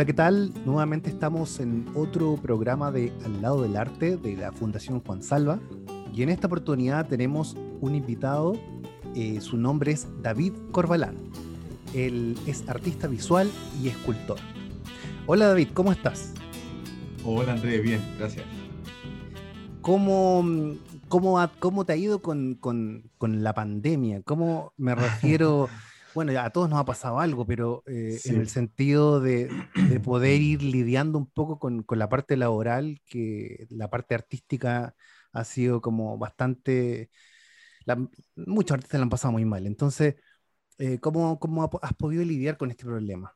Hola, ¿qué tal? Nuevamente estamos en otro programa de Al lado del arte de la Fundación Juan Salva. Y en esta oportunidad tenemos un invitado, eh, su nombre es David Corbalán. Él es artista visual y escultor. Hola David, ¿cómo estás? Hola Andrés, bien, gracias. ¿Cómo, cómo, cómo te ha ido con, con, con la pandemia? ¿Cómo me refiero? Bueno, a todos nos ha pasado algo, pero eh, en el sentido de, poder ir lidiando un poco con, la parte laboral, que la parte artística ha sido como bastante... muchos artistas la han pasado muy mal. Entonces, eh, ¿cómo, has podido lidiar con este problema?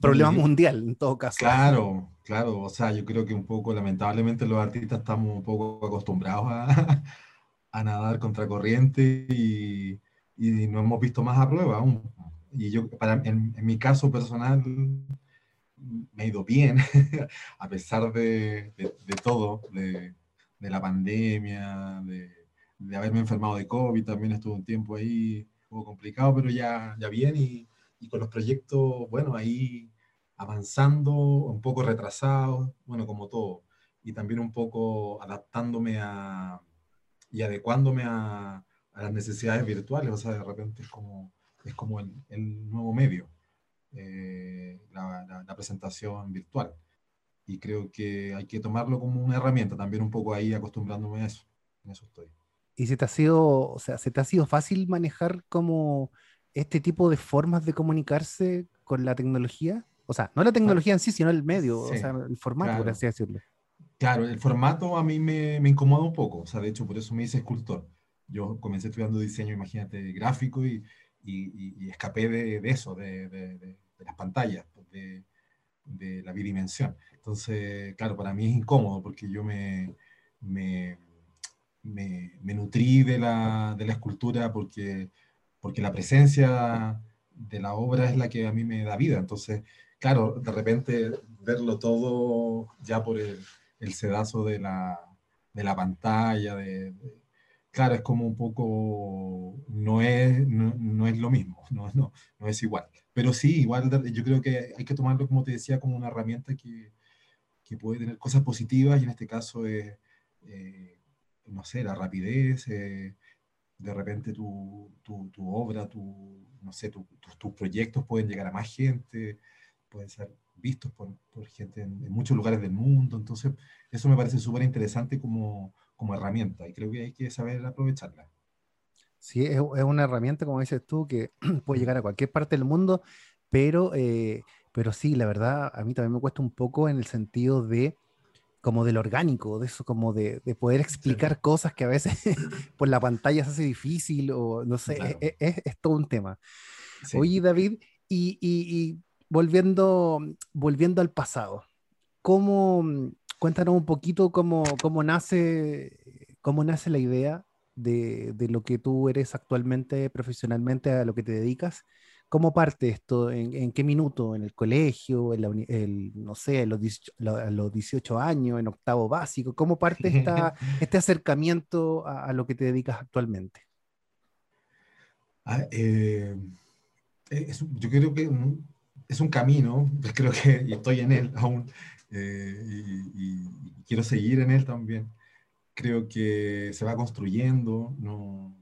problema mundial, en todo caso. Claro, claro. O sea, yo creo que un poco, lamentablemente, los artistas estamos un poco acostumbrados a, a nadar contra corriente y y no hemos visto más a prueba aún. Y yo, para, en, mi caso personal, me ha ido bien, a pesar de, de, todo, de, de, la pandemia, de, haberme enfermado de COVID, también estuve un tiempo ahí, un complicado, pero ya, ya bien y, y con los proyectos, bueno, ahí avanzando, un poco retrasados, bueno, como todo, y también un poco adaptándome a, y adecuándome a, a las necesidades virtuales, o sea, de repente es como, es como el, el nuevo medio, eh, la, la, presentación virtual. Y creo que hay que tomarlo como una herramienta, también un poco ahí acostumbrándome a eso, en eso estoy. ¿Y se te ha sido, o sea, se te ha sido fácil manejar como este tipo de formas de comunicarse con la tecnología? O sea, no la tecnología en sí, sino el medio, o sea, el formato, por así decirlo. Claro, el formato a mí me, me incomoda un poco, o sea, de hecho, por eso me hice escultor yo comencé estudiando diseño, imagínate, gráfico y, y, y escapé de, de eso, de, de, las pantallas, pues, de, la bidimensión. Entonces, claro, para mí es incómodo porque yo me, me, me, me nutrí de la, de la escultura porque, porque la presencia de la obra es la que a mí me da vida. Entonces, claro, de repente verlo todo ya por el, el sedazo de la, de la pantalla, de, claro, es como un poco, no es, no, es lo mismo, no, no, no, es igual. Pero sí, igual yo creo que hay que tomarlo, como te decía, como una herramienta que, que puede tener cosas positivas y en este caso es, eh, no sé, la rapidez, eh, de repente tu, tu, tu, obra, tu, no sé, tus proyectos pueden llegar a más gente, pueden ser vistos por, por gente en, en, muchos lugares del mundo, entonces eso me parece súper interesante como como herramienta y creo que hay que saber aprovecharla. Sí, es, es una herramienta, como dices tú, que puede llegar a cualquier parte del mundo, pero, eh, pero sí, la verdad, a mí también me cuesta un poco en el sentido de como del orgánico, de eso, como de, de poder explicar cosas que a veces por la pantalla se hace difícil o no sé, e, e, es, es, todo un tema. Oye, David, y, y, y, volviendo, volviendo al pasado, ¿cómo, cuéntanos un poquito cómo, cómo, nace, cómo nace la idea de, de, lo que tú eres actualmente, profesionalmente, a lo que te dedicas. ¿Cómo parte esto? ¿En, en qué minuto? ¿En el colegio? ¿En la, el, no sé, a los, 18, a los 18 años? ¿En octavo básico? ¿Cómo parte esta, este acercamiento a, a, lo que te dedicas actualmente? Ah, eh, es, yo creo que es un camino, creo que estoy en él aún, eh, y, quiero seguir en él también. Creo que se va construyendo, no,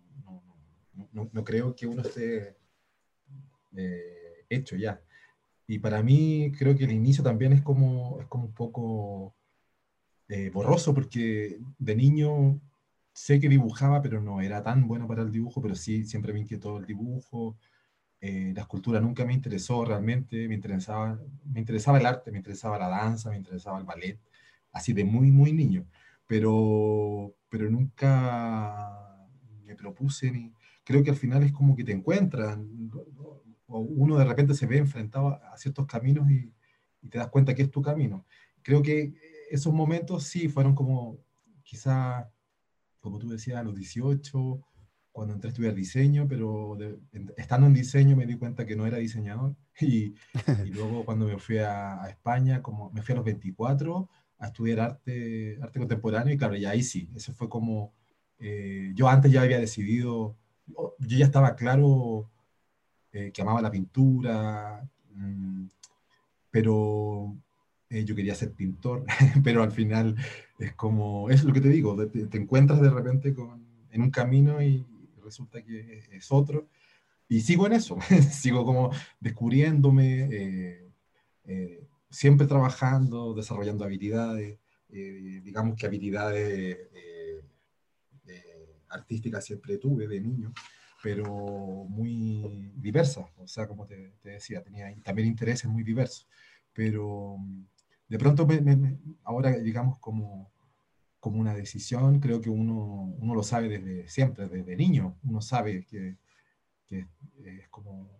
no, no, creo que uno esté eh, hecho ya. Y para mí creo que el inicio también es como, es como un poco eh, borroso, porque de niño sé que dibujaba, pero no era tan bueno para el dibujo, pero sí, siempre me inquietó el dibujo, eh, la escultura nunca me interesó realmente, me interesaba, me interesaba el arte, me interesaba la danza, me interesaba el ballet, así de muy, muy niño, pero, pero nunca me propuse ni... Creo que al final es como que te encuentran, o uno de repente se ve enfrentado a ciertos caminos y, y te das cuenta que es tu camino. Creo que esos momentos sí fueron como, quizá, como tú decías, a los 18, cuando entré a estudiar diseño, pero de, estando en diseño me di cuenta que no era diseñador. Y, y luego cuando me fui a, a, España, como me fui a los 24 a estudiar arte, arte contemporáneo, y claro, ya ahí sí, eso fue como, eh, yo antes ya había decidido, yo ya estaba claro eh, que amaba la pintura, mmm, pero eh, yo quería ser pintor, pero al final es como, es lo que te digo, te, encuentras de repente con, en un camino y resulta que es otro. Y sigo en eso, sigo como descubriéndome, eh, eh, siempre trabajando, desarrollando habilidades, digamos que habilidades artísticas siempre tuve de niño, pero muy diversas, o sea, como te, te decía, tenía también intereses muy diversos, pero de pronto, ahora digamos como, como una decisión, creo que uno, uno lo sabe desde siempre, desde niño, uno sabe que, es como,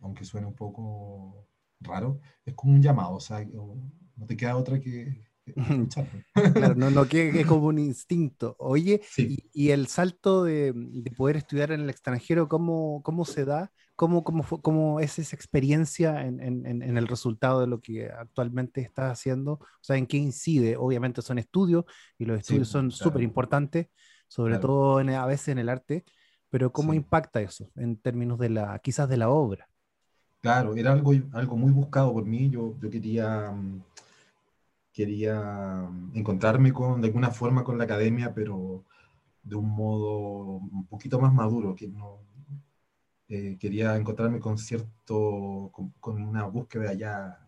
aunque suene un poco raro, es como un llamado, o sea, no te queda otra que, claro, no, no que es como un instinto. Oye, y, el salto de, de, poder estudiar en el extranjero, ¿cómo, cómo se da? ¿Cómo, cómo, fue, cómo es esa experiencia en, en, en, el resultado de lo que actualmente estás haciendo? O sea, ¿en qué incide? Obviamente son estudios y los estudios son súper importantes, sobre todo en, a veces en el arte, pero ¿cómo impacta eso en términos de la, quizás de la obra? Claro, era algo, algo muy buscado por mí. Yo, yo quería... Mm, quería encontrarme con, de alguna forma con la academia, pero de un modo un poquito más maduro, que no, eh, quería encontrarme con cierto, con, una búsqueda ya,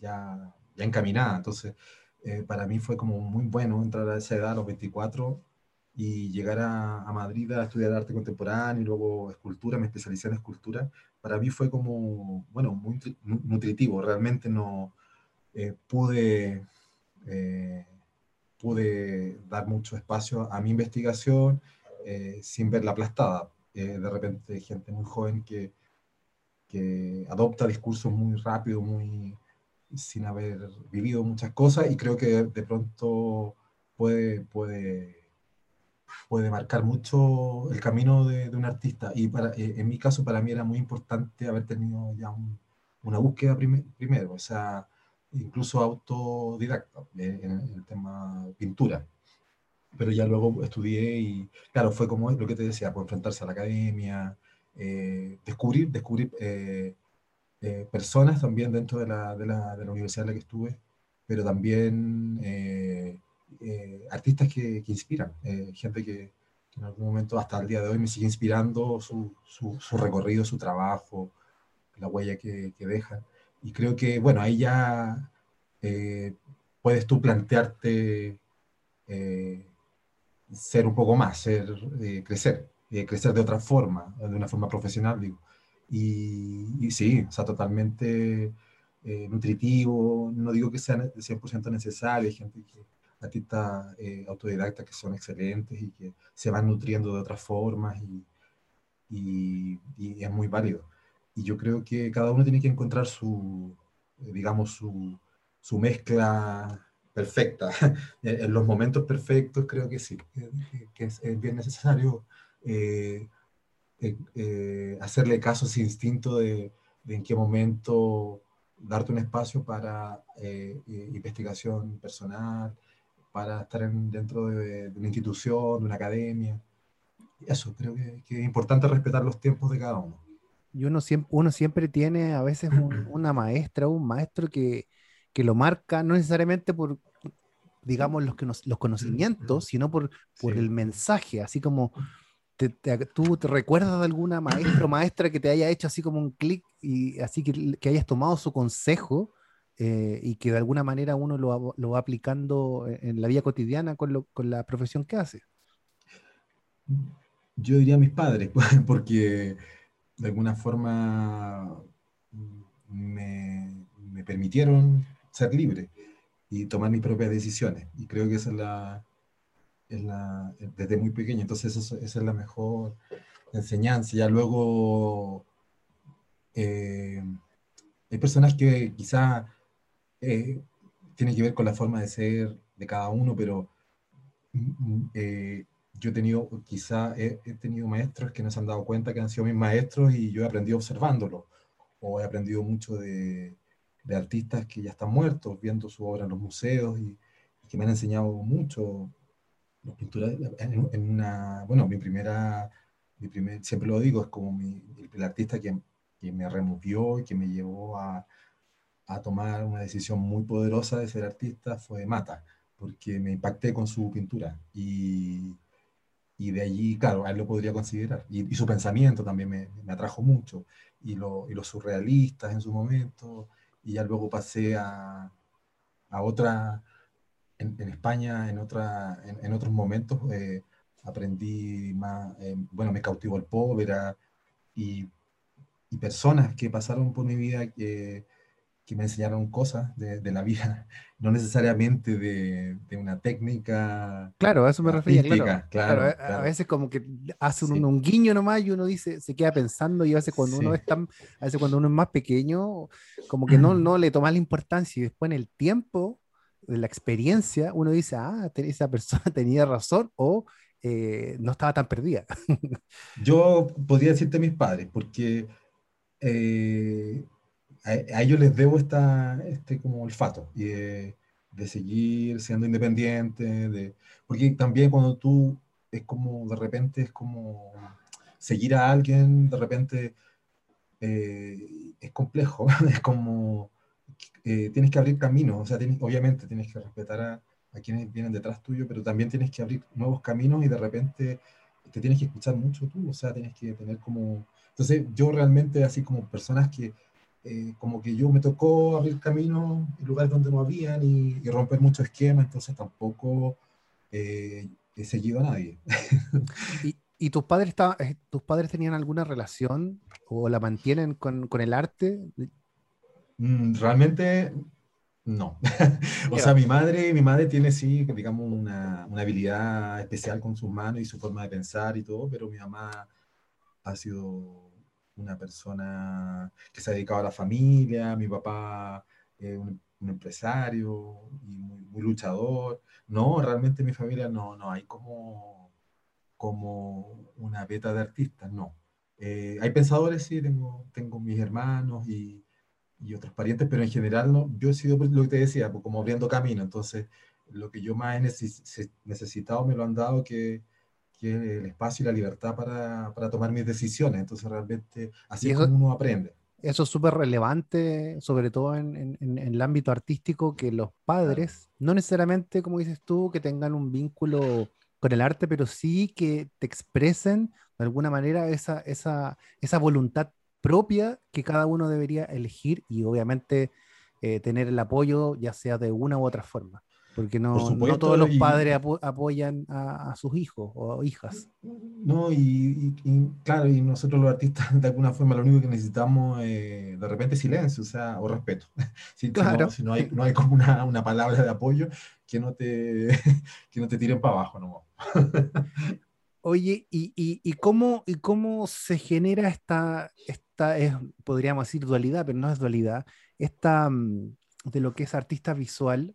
ya, ya encaminada. Entonces, eh, para mí fue como muy bueno entrar a esa edad, a los 24, y llegar a, a, Madrid a estudiar arte contemporáneo y luego escultura, me especialicé en escultura. Para mí fue como, bueno, muy nutritivo, realmente no, eh, pude, eh, pude dar mucho espacio a mi investigación eh, sin verla aplastada. de repente gente muy joven que, que adopta discursos muy rápido, muy sin haber vivido muchas cosas y creo que de pronto puede, puede, puede marcar mucho el camino de, de un artista. Y para, en mi caso, para mí era muy importante haber tenido ya una búsqueda primero, o sea, incluso autodidacta en el tema pintura. Pero ya luego estudié y, claro, fue como lo que te decía, pues enfrentarse a la academia, eh, descubrir, descubrir eh, eh, personas también dentro de la, de, la, de la, universidad en la que estuve, pero también artistas que, que inspiran, gente que, en algún momento hasta el día de hoy me sigue inspirando su, su, su recorrido, su trabajo, la huella que, que dejan. Y creo que, bueno, ahí ya eh, puedes tú plantearte eh, ser un poco más, ser, eh, crecer, crecer de otra forma, de una forma profesional, digo. Y, sí, o sea, totalmente nutritivo, no digo que sea 100% necesario, hay gente que artistas autodidactas que son excelentes y que se van nutriendo de otras formas y es muy válido. Y yo creo que cada uno tiene que encontrar su, eh, digamos, su, su mezcla perfecta. en los momentos perfectos creo que sí, que es, bien necesario eh, eh, hacerle caso a ese instinto de, de, en qué momento darte un espacio para investigación personal, para estar dentro de, de, una institución, de una academia. Eso, creo que, que es importante respetar los tiempos de cada uno. Y uno siempre, uno siempre tiene a veces una maestra o un maestro que, que, lo marca, no necesariamente por, digamos, los, que los conocimientos, sino por, por el mensaje, así como te, tú te recuerdas de alguna maestra o maestra que te haya hecho así como un clic y así que, que, hayas tomado su consejo eh, y que de alguna manera uno lo lo va aplicando en la vida cotidiana con, lo, con la profesión que hace. Yo diría mis padres, porque de alguna forma me, me, permitieron ser libre y tomar mis propias decisiones. Y creo que es la, es la desde muy pequeño, entonces esa es la mejor enseñanza. Ya luego eh, hay personas que quizá eh, tienen que ver con la forma de ser de cada uno, pero mm, eh, yo he tenido, quizá he, tenido maestros que no se han dado cuenta que han sido mis maestros y yo he aprendido observándolo O he aprendido mucho de, de artistas que ya están muertos, viendo su obra en los museos y, que me han enseñado mucho. Los pinturas, en, una, bueno, mi primera, mi primer, siempre lo digo, es como mi, el, artista que, que, me removió y que me llevó a, a tomar una decisión muy poderosa de ser artista fue Mata, porque me impacté con su pintura y, y de allí, claro, a él lo podría considerar. Y, su pensamiento también me, me atrajo mucho, y, y, los surrealistas en su momento, y ya luego pasé a, a otra, en, en, España, en, otra, en, en otros momentos, eh, aprendí más, eh, bueno, me cautivó el pobre y, y personas que pasaron por mi vida que que me enseñaron cosas de, de la vida, no necesariamente de, de, una técnica. Claro, a eso me refería. Claro, claro, claro, A veces como que hace un, un, guiño nomás y uno dice, se queda pensando y a veces cuando sí. uno es tan, a veces cuando uno es más pequeño, como que no, no le toma la importancia y después en el tiempo de la experiencia uno dice, ah, esa persona tenía razón o eh, no estaba tan perdida. Yo podría decirte mis padres, porque eh, a, a, ellos les debo esta, este como olfato y de, de, seguir siendo independiente, de, porque también cuando tú es como de repente es como seguir a alguien, de repente eh, es complejo, es como eh, tienes que abrir caminos, o sea, tienes, obviamente tienes que respetar a, a, quienes vienen detrás tuyo, pero también tienes que abrir nuevos caminos y de repente te tienes que escuchar mucho tú, o sea, tienes que tener como... Entonces yo realmente así como personas que eh, como que yo me tocó abrir camino en lugares donde no habían y, y romper muchos esquemas, entonces tampoco eh, he seguido a nadie. ¿Y, y tus, padres estaban, eh, tus padres tenían alguna relación o la mantienen con, con el arte? Mm, realmente no. o sea, mi madre, mi madre tiene sí, digamos, una, una habilidad especial con sus manos y su forma de pensar y todo, pero mi mamá ha sido una persona que se ha dedicado a la familia, mi papá eh, un, un, empresario y muy, muy, luchador. No, realmente en mi familia no, no hay como, como una beta de artistas, no. Eh, hay pensadores, sí, tengo, tengo mis hermanos y, y, otros parientes, pero en general no. Yo he sido lo que te decía, pues, como abriendo camino, entonces lo que yo más he necesitado me lo han dado que que el espacio y la libertad para, para tomar mis decisiones. Entonces realmente así eso, es como uno aprende. Eso es súper relevante, sobre todo en, en, en, el ámbito artístico, que los padres, no necesariamente, como dices tú, que tengan un vínculo con el arte, pero sí que te expresen de alguna manera esa, esa, esa voluntad propia que cada uno debería elegir y obviamente eh, tener el apoyo, ya sea de una u otra forma. Porque no, supuesto, no todos los padres apo apoyan a, a, sus hijos o hijas. No, y, y, y, claro, y nosotros los artistas de alguna forma lo único que necesitamos eh, de repente es silencio, o sea, o respeto. Si, claro. si, no, si no, hay, no hay como una, una, palabra de apoyo, que no te, que no te tiren para abajo, ¿no? Oye, ¿y, y, y, cómo, ¿y cómo se genera esta, esta es, podríamos decir, dualidad, pero no es dualidad, esta mm, de lo que es artista visual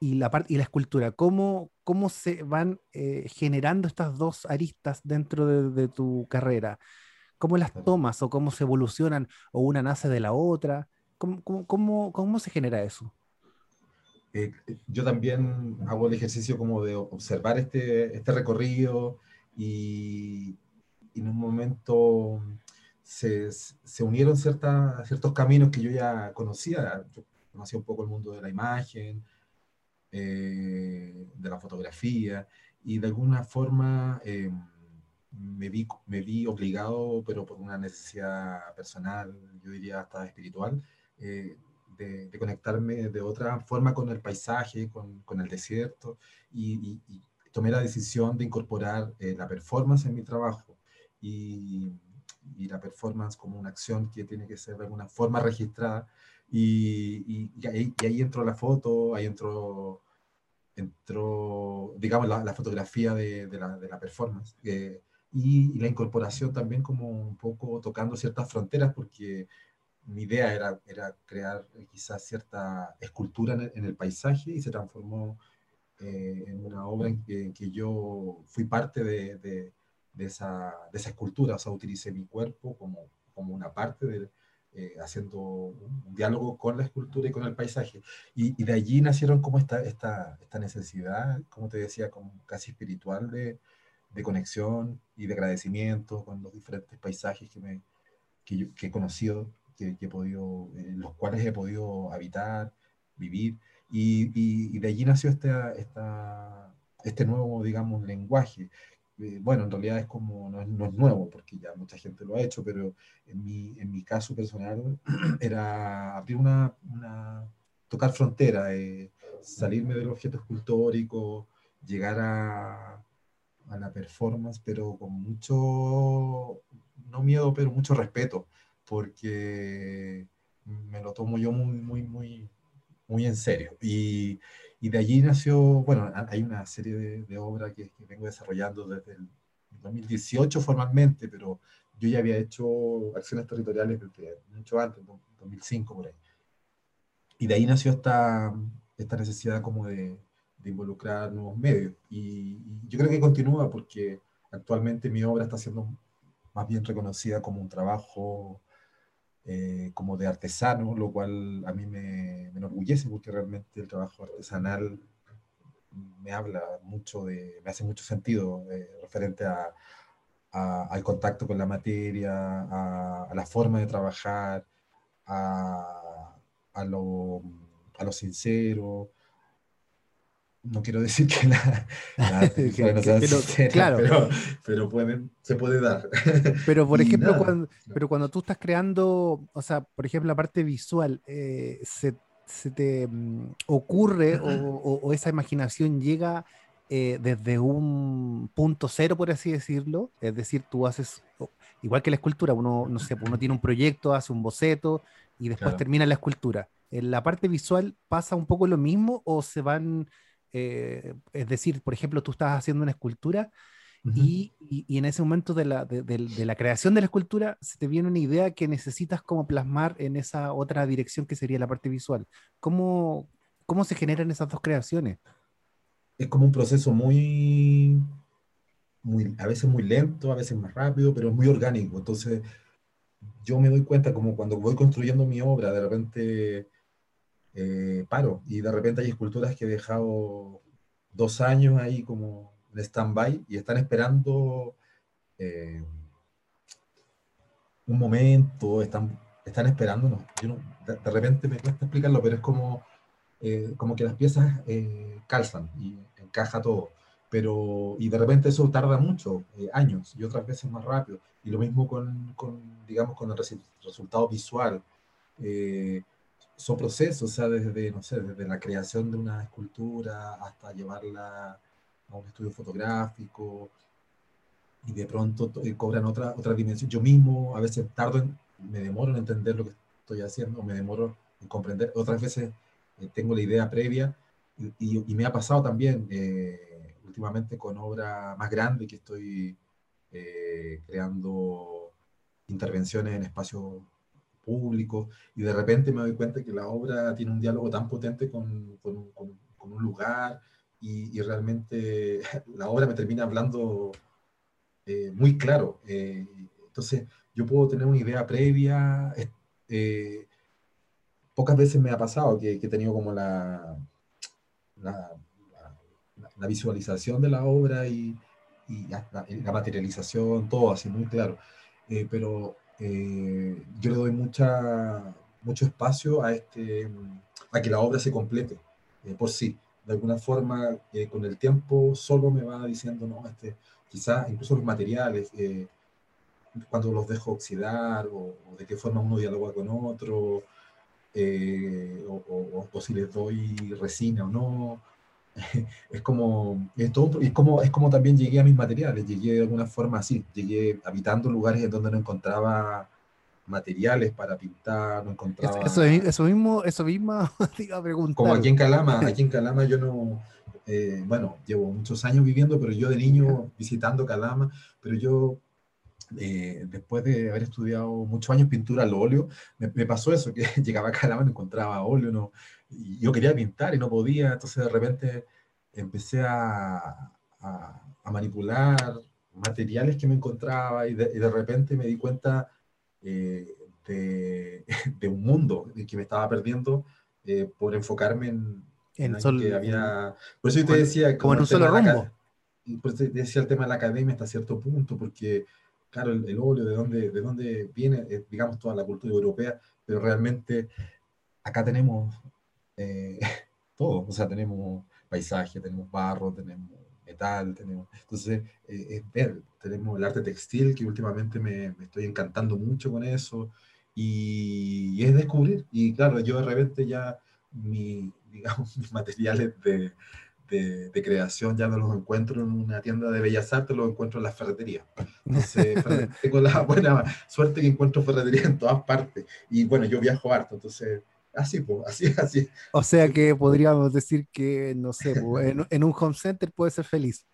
y, la parte, y la escultura, ¿cómo, cómo se van eh, generando estas dos aristas dentro de, de, tu carrera? ¿Cómo las tomas o cómo se evolucionan o una nace de la otra? ¿Cómo, cómo, cómo, cómo se genera eso? Eh, yo también hago el ejercicio como de observar este, este recorrido y, y en un momento se, se unieron cierta, ciertos caminos que yo ya conocía. Yo conocí un poco el mundo de la imagen, eh, de la fotografía, y de alguna forma eh, me, vi, me vi obligado, pero por una necesidad personal, yo diría hasta espiritual, eh, de, de, conectarme de otra forma con el paisaje, con, con el desierto, y, y, y, tomé la decisión de incorporar eh, la performance en mi trabajo. Y, y la performance como una acción que tiene que ser de alguna forma registrada y, y, ahí, y, ahí, entró la foto, ahí entró, entró digamos, la, la fotografía de, de, la, de, la, performance. Eh, y, la incorporación también como un poco tocando ciertas fronteras, porque mi idea era, era crear quizás cierta escultura en el, en el paisaje y se transformó eh, en una obra en que, en que, yo fui parte de, de, esa, de esa escultura, o sea, utilicé mi cuerpo como, como una parte de, eh, haciendo un, un, diálogo con la escultura y con el paisaje. Y, y, de allí nacieron como esta, esta, esta necesidad, como te decía, como casi espiritual de, de, conexión y de agradecimiento con los diferentes paisajes que, me, que, yo, que he conocido, que, he podido, en los cuales he podido habitar, vivir, y, de allí nació este, esta, este nuevo, digamos, lenguaje. Eh, bueno, en realidad es como, no es, nuevo, porque ya mucha gente lo ha hecho, pero en mi, en mi caso personal era abrir una, una tocar frontera, eh, salirme del objeto escultórico, llegar a, a la performance, pero con mucho, no miedo, pero mucho respeto, porque me lo tomo yo muy, muy, muy, muy en serio. Y, y de allí nació, bueno, hay una serie de, de obras que, que, vengo desarrollando desde el 2018 formalmente, pero yo ya había hecho acciones territoriales desde mucho antes, 2005 por ahí. Y de ahí nació esta, esta necesidad como de, de involucrar nuevos medios. Y, yo creo que continúa porque actualmente mi obra está siendo más bien reconocida como un trabajo eh, como de artesano, lo cual a mí me, enorgullece porque realmente el trabajo artesanal me habla mucho de, me hace mucho sentido eh, referente a, al contacto con la materia, a, a la forma de trabajar, a, a, lo, a lo sincero, no quiero decir que la, claro. pero, pero se puede dar. Pero por ejemplo, cuando, pero cuando tú estás creando, o sea, por ejemplo, la parte visual, eh, se, se, te mm, ocurre o, esa imaginación llega eh, desde un punto cero, por así decirlo. Es decir, tú haces, igual que la escultura, uno, no sé, uno tiene un proyecto, hace un boceto y después termina la escultura. ¿En la parte visual pasa un poco lo mismo o se van eh, es decir, por ejemplo, tú estás haciendo una escultura y, en ese momento de la, de, la, creación de la escultura se te viene una idea que necesitas como plasmar en esa otra dirección que sería la parte visual. ¿Cómo, cómo se generan esas dos creaciones? Es como un proceso muy, muy, a veces muy lento, a veces más rápido, pero muy orgánico. Entonces, yo me doy cuenta como cuando voy construyendo mi obra, de repente eh, paro. Y de repente hay esculturas que he dejado dos años ahí como en stand-by y están esperando eh, un momento, están, están esperándonos. Yo de, repente me cuesta explicarlo, pero es como, eh, como que las piezas calzan y encaja todo. Pero, y de repente eso tarda mucho, años, y otras veces más rápido. Y lo mismo con, con digamos, con el resultado visual son procesos, o sea, desde, no sé, desde la creación de una escultura hasta llevarla a un estudio fotográfico y de pronto eh, cobran otra, otra dimensión. Yo mismo a veces tardo, en, me demoro en entender lo que estoy haciendo, me demoro en comprender. Otras veces eh, tengo la idea previa y, y, me ha pasado también eh, últimamente con obra más grande que estoy creando intervenciones en espacios público, y de repente me doy cuenta que la obra tiene un diálogo tan potente con, con, con, un lugar, y, y, realmente la obra me termina hablando eh, muy claro. Eh, entonces, yo puedo tener una idea previa. Eh, pocas veces me ha pasado que, que he tenido como la, la, la, visualización de la obra y, y la, la, materialización, todo así muy claro. pero eh, yo le doy mucha, mucho espacio a, este, a que la obra se complete eh, por sí. De alguna forma, eh, con el tiempo, solo me va diciendo, no, este, quizás incluso los materiales, cuando los dejo oxidar o, de qué forma uno dialoga con otro, o, o, si les doy resina o no, es como, es, es, como, es como también llegué a mis materiales, llegué de alguna forma así, llegué habitando lugares en donde no encontraba materiales para pintar, no encontraba... Eso, eso mismo, eso mismo te iba a preguntar. Como aquí en Calama, aquí en Calama yo no, eh, bueno, llevo muchos años viviendo, pero yo de niño visitando Calama, pero yo eh, después de haber estudiado muchos años pintura al óleo, me, me, pasó eso, que llegaba a Calama, no encontraba óleo, no, y yo quería pintar y no podía, entonces de repente empecé a, a, manipular materiales que me encontraba y de, de repente me di cuenta eh, de, de, un mundo que me estaba perdiendo eh, por enfocarme en, en, que había... Por eso yo te decía... Como, en un solo rumbo. por eso te decía el tema de la academia hasta cierto punto, porque claro, el, óleo, de dónde, de dónde viene, eh, digamos, toda la cultura europea, pero realmente acá tenemos eh, todo, o sea, tenemos paisaje, tenemos barro, tenemos metal, tenemos, entonces, eh, es ver, tenemos el arte textil, que últimamente me, me estoy encantando mucho con eso, y, es descubrir, y claro, yo de repente ya mi, digamos, mis materiales de, de, creación ya no los encuentro en una tienda de bellas artes, los encuentro en la ferretería. Entonces, tengo la buena suerte que encuentro ferretería en todas partes. Y bueno, yo viajo harto, entonces, así, pues, así, así. O sea que podríamos decir que, no sé, en, un home center puede ser feliz.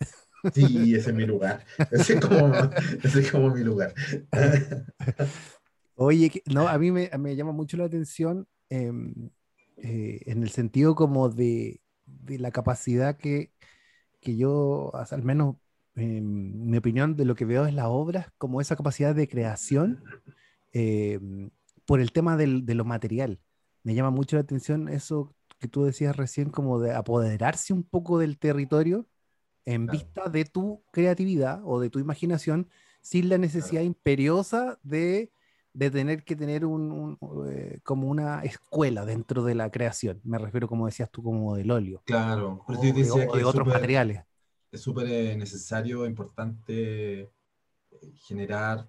Sí, ese es mi lugar. Ese es como, ese es como mi lugar. Oye, no, a mí me, me llama mucho la atención em, eh, en el sentido como de de la capacidad que, que yo, al menos en mi opinión, de lo que veo es la obra, como esa capacidad de creación eh, por el tema del, de lo material. Me llama mucho la atención eso que tú decías recién, como de apoderarse un poco del territorio en vista de tu creatividad o de tu imaginación, sin la necesidad imperiosa de de tener que tener un, eh, como una escuela dentro de la creación. Me refiero, como decías tú, como del óleo. Claro, o, de, otros materiales. Es súper eh, necesario, importante eh, generar,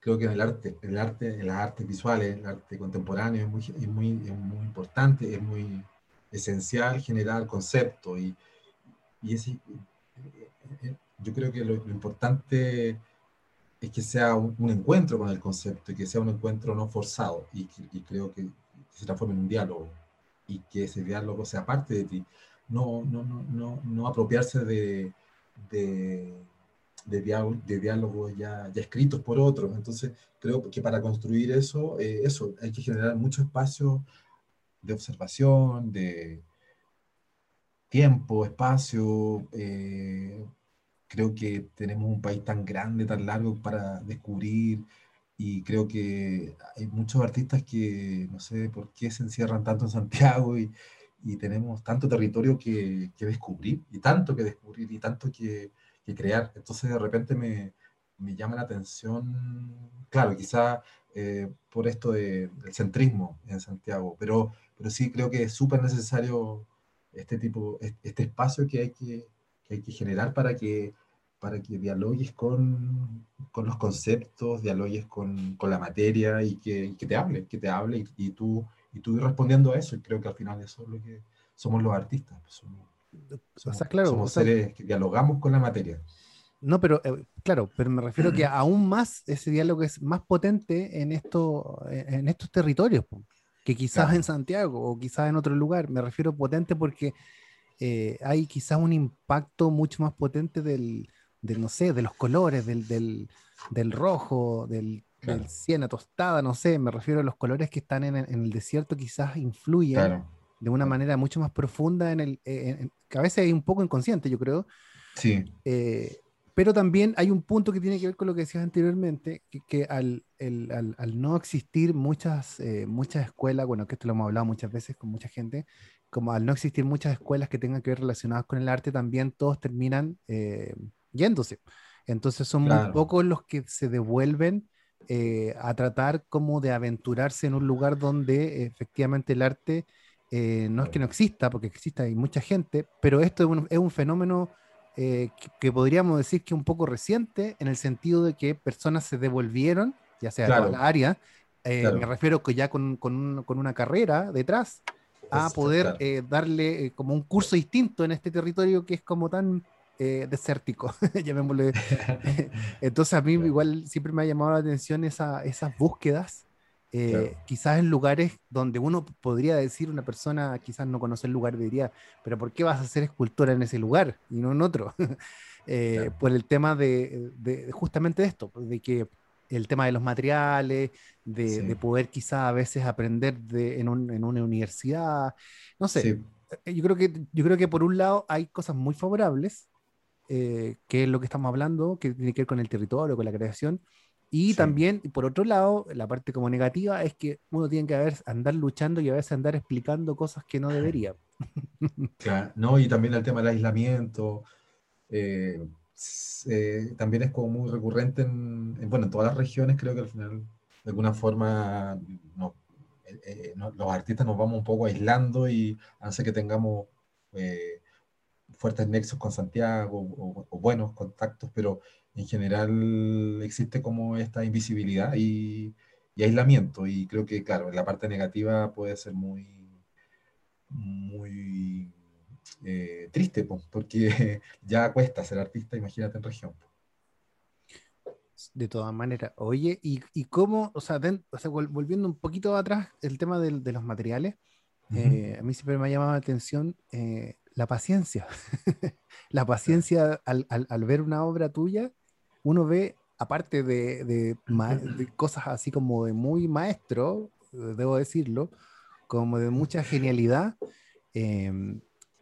creo que en el arte, en el arte, en las artes visuales, el arte contemporáneo es muy, es muy, muy importante, es muy esencial generar conceptos y, y yo creo que lo, lo importante es que sea un, encuentro con el concepto y que sea un encuentro no forzado y, creo que, se transforme en un diálogo y que ese diálogo sea parte de ti. No, no, no, no, no apropiarse de, de, de, de diálogos ya, ya escritos por otros. Entonces, creo que para construir eso, eh, eso, hay que generar mucho espacio de observación, de tiempo, espacio, eh, creo que tenemos un país tan grande, tan largo para descubrir y creo que hay muchos artistas que no sé por qué se encierran tanto en Santiago y, y tenemos tanto territorio que, que, descubrir y tanto que descubrir y tanto que, que crear. Entonces de repente me, me, llama la atención, claro, quizá eh, por esto de, del centrismo en Santiago, pero, pero sí creo que es súper necesario este tipo, este espacio que hay que que hay que generar para que, para que dialogues con, con los conceptos, dialogues con, con la materia y que, que, te hable, que te hable y, tú, y tú respondiendo a eso. Y creo que al final eso es lo que somos los artistas. Pues, somos, claro, somos seres que dialogamos con la materia. No, pero eh, claro, pero me refiero que aún más ese diálogo es más potente en, esto, en estos territorios que quizás en Santiago o quizás en otro lugar. Me refiero potente porque eh, hay quizás un impacto mucho más potente del, no sé, de los colores, del, del, del rojo, del, del, siena tostada, no sé, me refiero a los colores que están en, en el desierto, quizás influyen de una manera mucho más profunda en el, eh, que a veces es un poco inconsciente, yo creo. Sí. Eh, pero también hay un punto que tiene que ver con lo que decías anteriormente, que, que al, el, al, al, no existir muchas, muchas escuelas, bueno, que esto lo hemos hablado muchas veces con mucha gente, como al no existir muchas escuelas que tengan que ver relacionadas con el arte, también todos terminan eh, yéndose. Entonces son muy pocos los que se devuelven eh, a tratar como de aventurarse en un lugar donde efectivamente el arte eh, no es que no exista, porque exista, hay mucha gente, pero esto es un, es un fenómeno que, que, podríamos decir que un poco reciente en el sentido de que personas se devolvieron, ya sea de la área, me refiero que ya con, con, con, una carrera detrás, a poder eh, darle eh, como un curso distinto en este territorio que es como tan eh, desértico, llamémosle. Entonces a mí igual siempre me ha llamado la atención esa, esas búsquedas, quizás en lugares donde uno podría decir, una persona quizás no conoce el lugar, diría, pero ¿por qué vas a hacer escultura en ese lugar y no en otro? Por el tema de, de justamente esto, de que el tema de los materiales, de, poder quizá a veces aprender de, en, un, en, una universidad. No sé, eh, yo, creo que, yo creo que por un lado hay cosas muy favorables, eh, que es lo que estamos hablando, que tiene que ver con el territorio, con la creación. Y también, por otro lado, la parte como negativa es que uno tiene que haber, andar luchando y a veces andar explicando cosas que no debería. Claro, no, y también el tema del aislamiento. Eh, eh, también es como muy recurrente en, bueno, en todas las regiones, creo que al final, de alguna forma, no, eh, los artistas nos vamos un poco aislando y hace que tengamos fuertes nexos con Santiago o, buenos contactos, pero en general existe como esta invisibilidad y, y, aislamiento. Y creo que, claro, la parte negativa puede ser muy, muy eh, triste, porque ya cuesta ser artista, imagínate en región. De todas maneras, oye, ¿y, y cómo, o sea, volviendo un poquito atrás, el tema de, de los materiales, eh, a mí siempre me ha llamado la atención eh, la paciencia. la paciencia al, al, al, ver una obra tuya, uno ve, aparte de, de, de, cosas así como de muy maestro, debo decirlo, como de mucha genialidad, eh,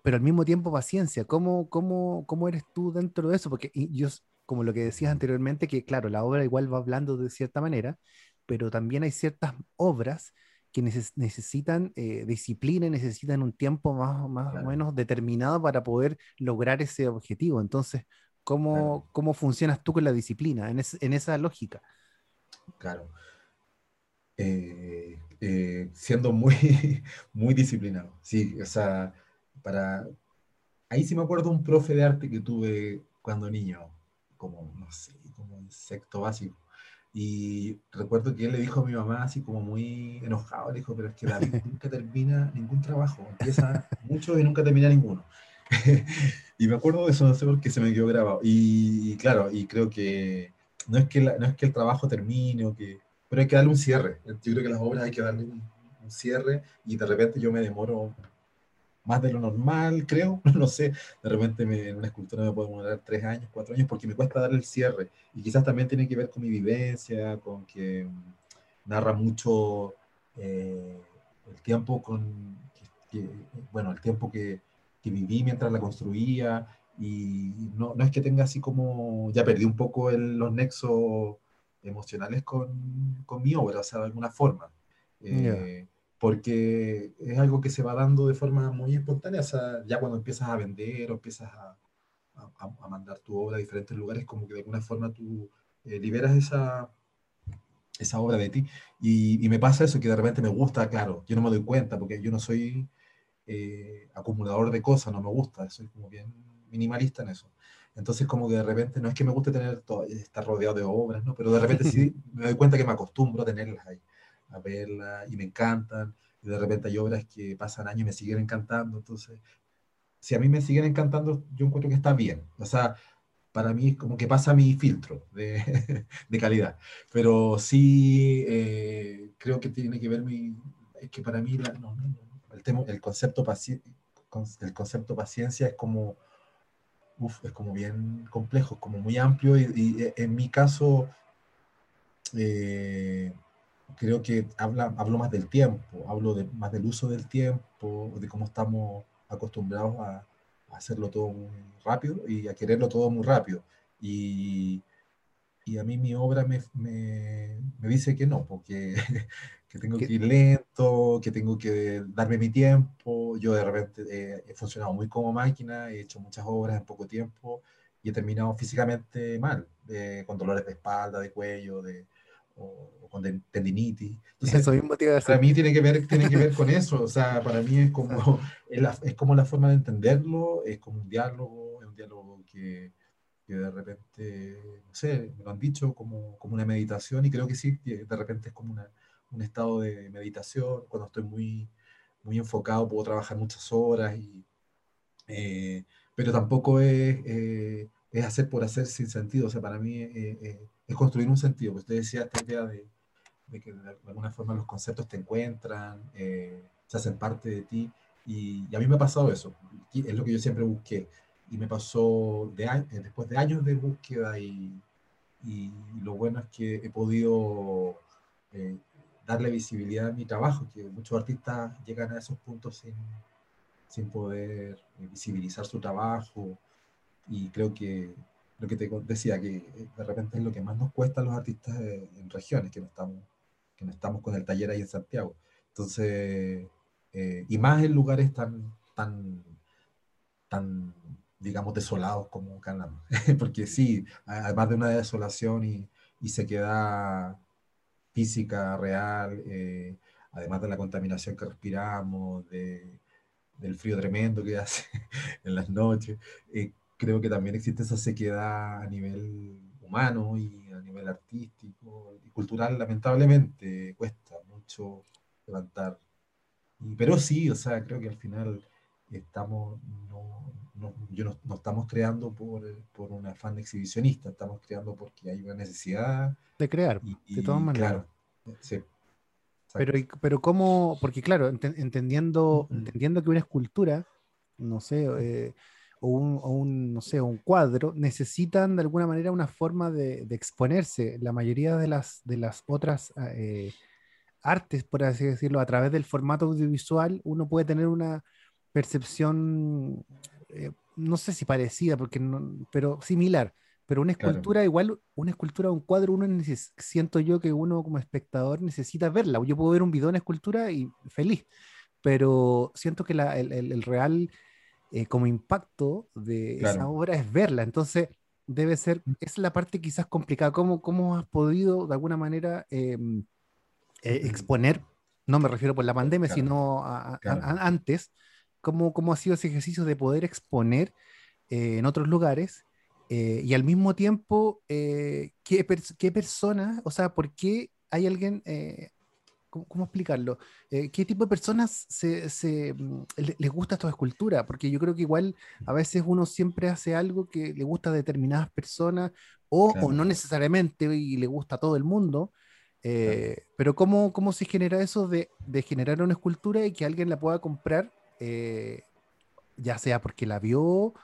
pero al mismo tiempo paciencia. ¿Cómo, cómo, cómo eres tú dentro de eso? Porque yo, como lo que decías anteriormente, que claro, la obra igual va hablando de cierta manera, pero también hay ciertas obras que necesitan eh, disciplina, necesitan un tiempo más, más o menos determinado para poder lograr ese objetivo. Entonces, ¿cómo, cómo funcionas tú con la disciplina en, en esa lógica? Claro. Eh, eh, siendo muy, muy disciplinado. Sí, o sea, para... Ahí sí me acuerdo un profe de arte que tuve cuando niño, como, no sé, como un sexto básico. Y recuerdo que él le dijo a mi mamá, así como muy enojado, le dijo, pero es que David nunca termina ningún trabajo, empieza mucho y nunca termina ninguno. y me acuerdo de eso, no sé por qué se me quedó grabado. Y, claro, y creo que no es que, no es que el trabajo termine, o que, pero hay que darle un cierre. Yo creo que las obras hay que darle un, un cierre y de repente yo me demoro más de lo normal, creo, no sé, de repente me, en una escultura me puedo demorar tres años, cuatro años, porque me cuesta dar el cierre, y quizás también tiene que ver con mi vivencia, con que mm, narra mucho eh, el tiempo con, que, bueno, el tiempo que, que, viví mientras la construía, y no, no, es que tenga así como, ya perdí un poco el, los nexos emocionales con, con, mi obra, o sea, de alguna forma. Eh, porque es algo que se va dando de forma muy espontánea, o sea, ya cuando empiezas a vender o empiezas a, a, a mandar tu obra a diferentes lugares, como que de alguna forma tú eh, liberas esa, esa obra de ti. Y, y, me pasa eso, que de repente me gusta, claro, yo no me doy cuenta, porque yo no soy eh, acumulador de cosas, no me gusta, soy como bien minimalista en eso. Entonces, como que de repente, no es que me guste tener todo, estar rodeado de obras, ¿no? Pero de repente sí me doy cuenta que me acostumbro a tenerlas ahí a verla y me encantan. Y de repente hay obras que pasan años y me siguen encantando. Entonces, si a mí me siguen encantando, yo encuentro que está bien. O sea, para mí es como que pasa mi filtro de, de calidad. Pero sí eh, creo que tiene que ver mi... Es que para mí la, no, no, el, tema, el, concepto paci el concepto paciencia es como... Uf, es como bien complejo, como muy amplio y, y en mi caso... Eh, creo que habla, hablo más del tiempo, hablo de, más del uso del tiempo, de cómo estamos acostumbrados a, a hacerlo todo muy rápido y a quererlo todo muy rápido. Y, y a mí mi obra me, me, me dice que no, porque que tengo que ir lento, que tengo que darme mi tiempo. Yo de repente eh, he funcionado muy como máquina, he hecho muchas obras en poco tiempo y he terminado físicamente mal, eh, con dolores de espalda, de cuello, de, o, o con tendinitis. Entonces, eso mismo te iba a decir. Para mí tiene que, ver, tiene que ver con eso, o sea, para mí es como, es, la, es como la forma de entenderlo, es como un diálogo, es un diálogo que, que, de repente, no sé, me lo han dicho como, como una meditación y creo que sí, que de repente es como una, un estado de meditación, cuando estoy muy, muy enfocado puedo trabajar muchas horas, y, eh, pero tampoco es, eh, es hacer por hacer sin sentido, o sea, para mí eh, eh es construir un sentido. Pues usted decía esta idea de, de, que de alguna forma los conceptos te encuentran, eh, se hacen parte de ti. Y, y, a mí me ha pasado eso. Y es lo que yo siempre busqué. Y me pasó de, eh, después de años de búsqueda y, y, lo bueno es que he podido eh, darle visibilidad a mi trabajo, que muchos artistas llegan a esos puntos sin, sin poder eh, visibilizar su trabajo. Y creo que lo que te decía, que eh, de repente es lo que más nos cuesta a los artistas en regiones, que no estamos, que no estamos con el taller ahí en Santiago. Entonces, eh, y más en lugares tan, tan, tan digamos, desolados como Canam. Porque sí, además de una desolación y, y sequedad física real, eh, además de la contaminación que respiramos, de, del frío tremendo que hace en las noches, eh, creo que también existe esa sequedad a nivel humano y a nivel artístico y cultural, lamentablemente, cuesta mucho levantar. pero sí, o sea, creo que al final estamos, no, no, yo no, no, estamos creando por, por un afán exhibicionista, estamos creando porque hay una necesidad. De crear, de todas maneras. sí. Pero, pero cómo, porque claro, entendiendo, entendiendo que una escultura, no sé, eh, o, un, o, un, no sé, un cuadro, necesitan de alguna manera una forma de, de exponerse. La mayoría de las, de las otras eh, artes, por así decirlo, a través del formato audiovisual, uno puede tener una, percepción, eh, no sé si parecida, porque no, pero similar. Pero una escultura, igual, una escultura un cuadro, uno siento yo que uno como espectador necesita verla. Yo puedo ver un video de una escultura y feliz, pero siento que la, el, el, real eh, como impacto de esa obra es verla. Entonces, debe ser, mm. es la parte quizás complicada. ¿Cómo, cómo has podido de alguna manera em, eh, mm. exponer? No me refiero por la pandemia, sino antes, cómo, cómo ha sido ese ejercicio de poder exponer eh, en otros lugares y al mismo tiempo, ¿qué, ¿qué personas, o sea, por qué hay alguien, ¿cómo, explicarlo? ¿Qué tipo de personas se, se, mm, les gusta esta escultura? Porque yo creo que igual a veces uno siempre hace algo que le gusta a determinadas personas o, o no necesariamente y le gusta a todo el mundo. Pero ¿cómo, ¿cómo se genera eso de, de generar una escultura y que alguien la pueda comprar eh, ya sea porque la vio o,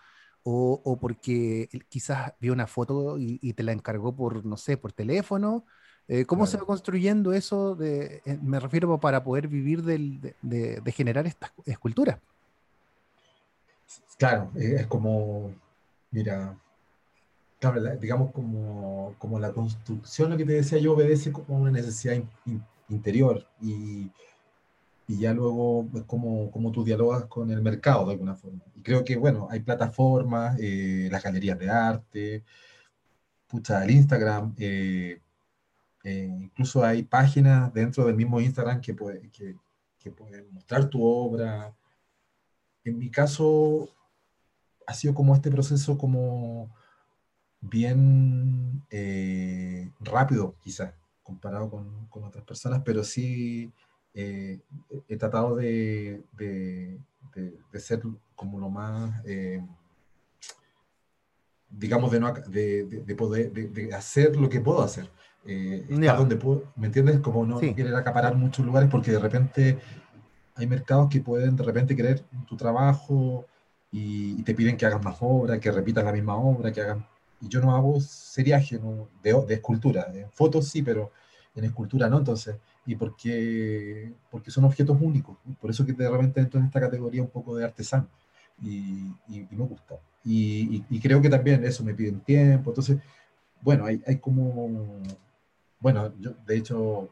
o, porque quizás vio una foto y, te la encargó por, no sé, por teléfono. Eh, ¿Cómo se va construyendo eso? De, eh, me refiero para poder vivir del, de, de, generar estas esculturas. Claro, es como, mira, digamos como, como la construcción, lo que te decía yo, obedece como una necesidad interior y y ya luego es como, como tú dialogas con el mercado de alguna forma. Y creo que, bueno, hay plataformas, eh, las galerías de arte, pucha, el Instagram, eh, eh, incluso hay páginas dentro del mismo Instagram que, puede, que, que pueden mostrar tu obra. En mi caso, ha sido como este proceso como bien rápido, quizás, comparado con, con otras personas, pero sí eh, he tratado de, de, ser como lo más, eh, digamos, de, no, de, poder, de, hacer lo que puedo hacer. Eh, donde puedo, ¿me entiendes? Como no querer acaparar muchos lugares porque de repente hay mercados que pueden de repente querer tu trabajo y, te piden que hagas más obra, que repitas la misma obra, que hagan... Y yo no hago seriaje no, de, de escultura, en fotos sí, pero en escultura no, entonces y porque, porque son objetos únicos. Por eso que de repente entro en esta categoría un poco de artesano y, y, me gusta. Y, y, creo que también eso me piden tiempo. Entonces, bueno, hay, hay como, bueno, yo de hecho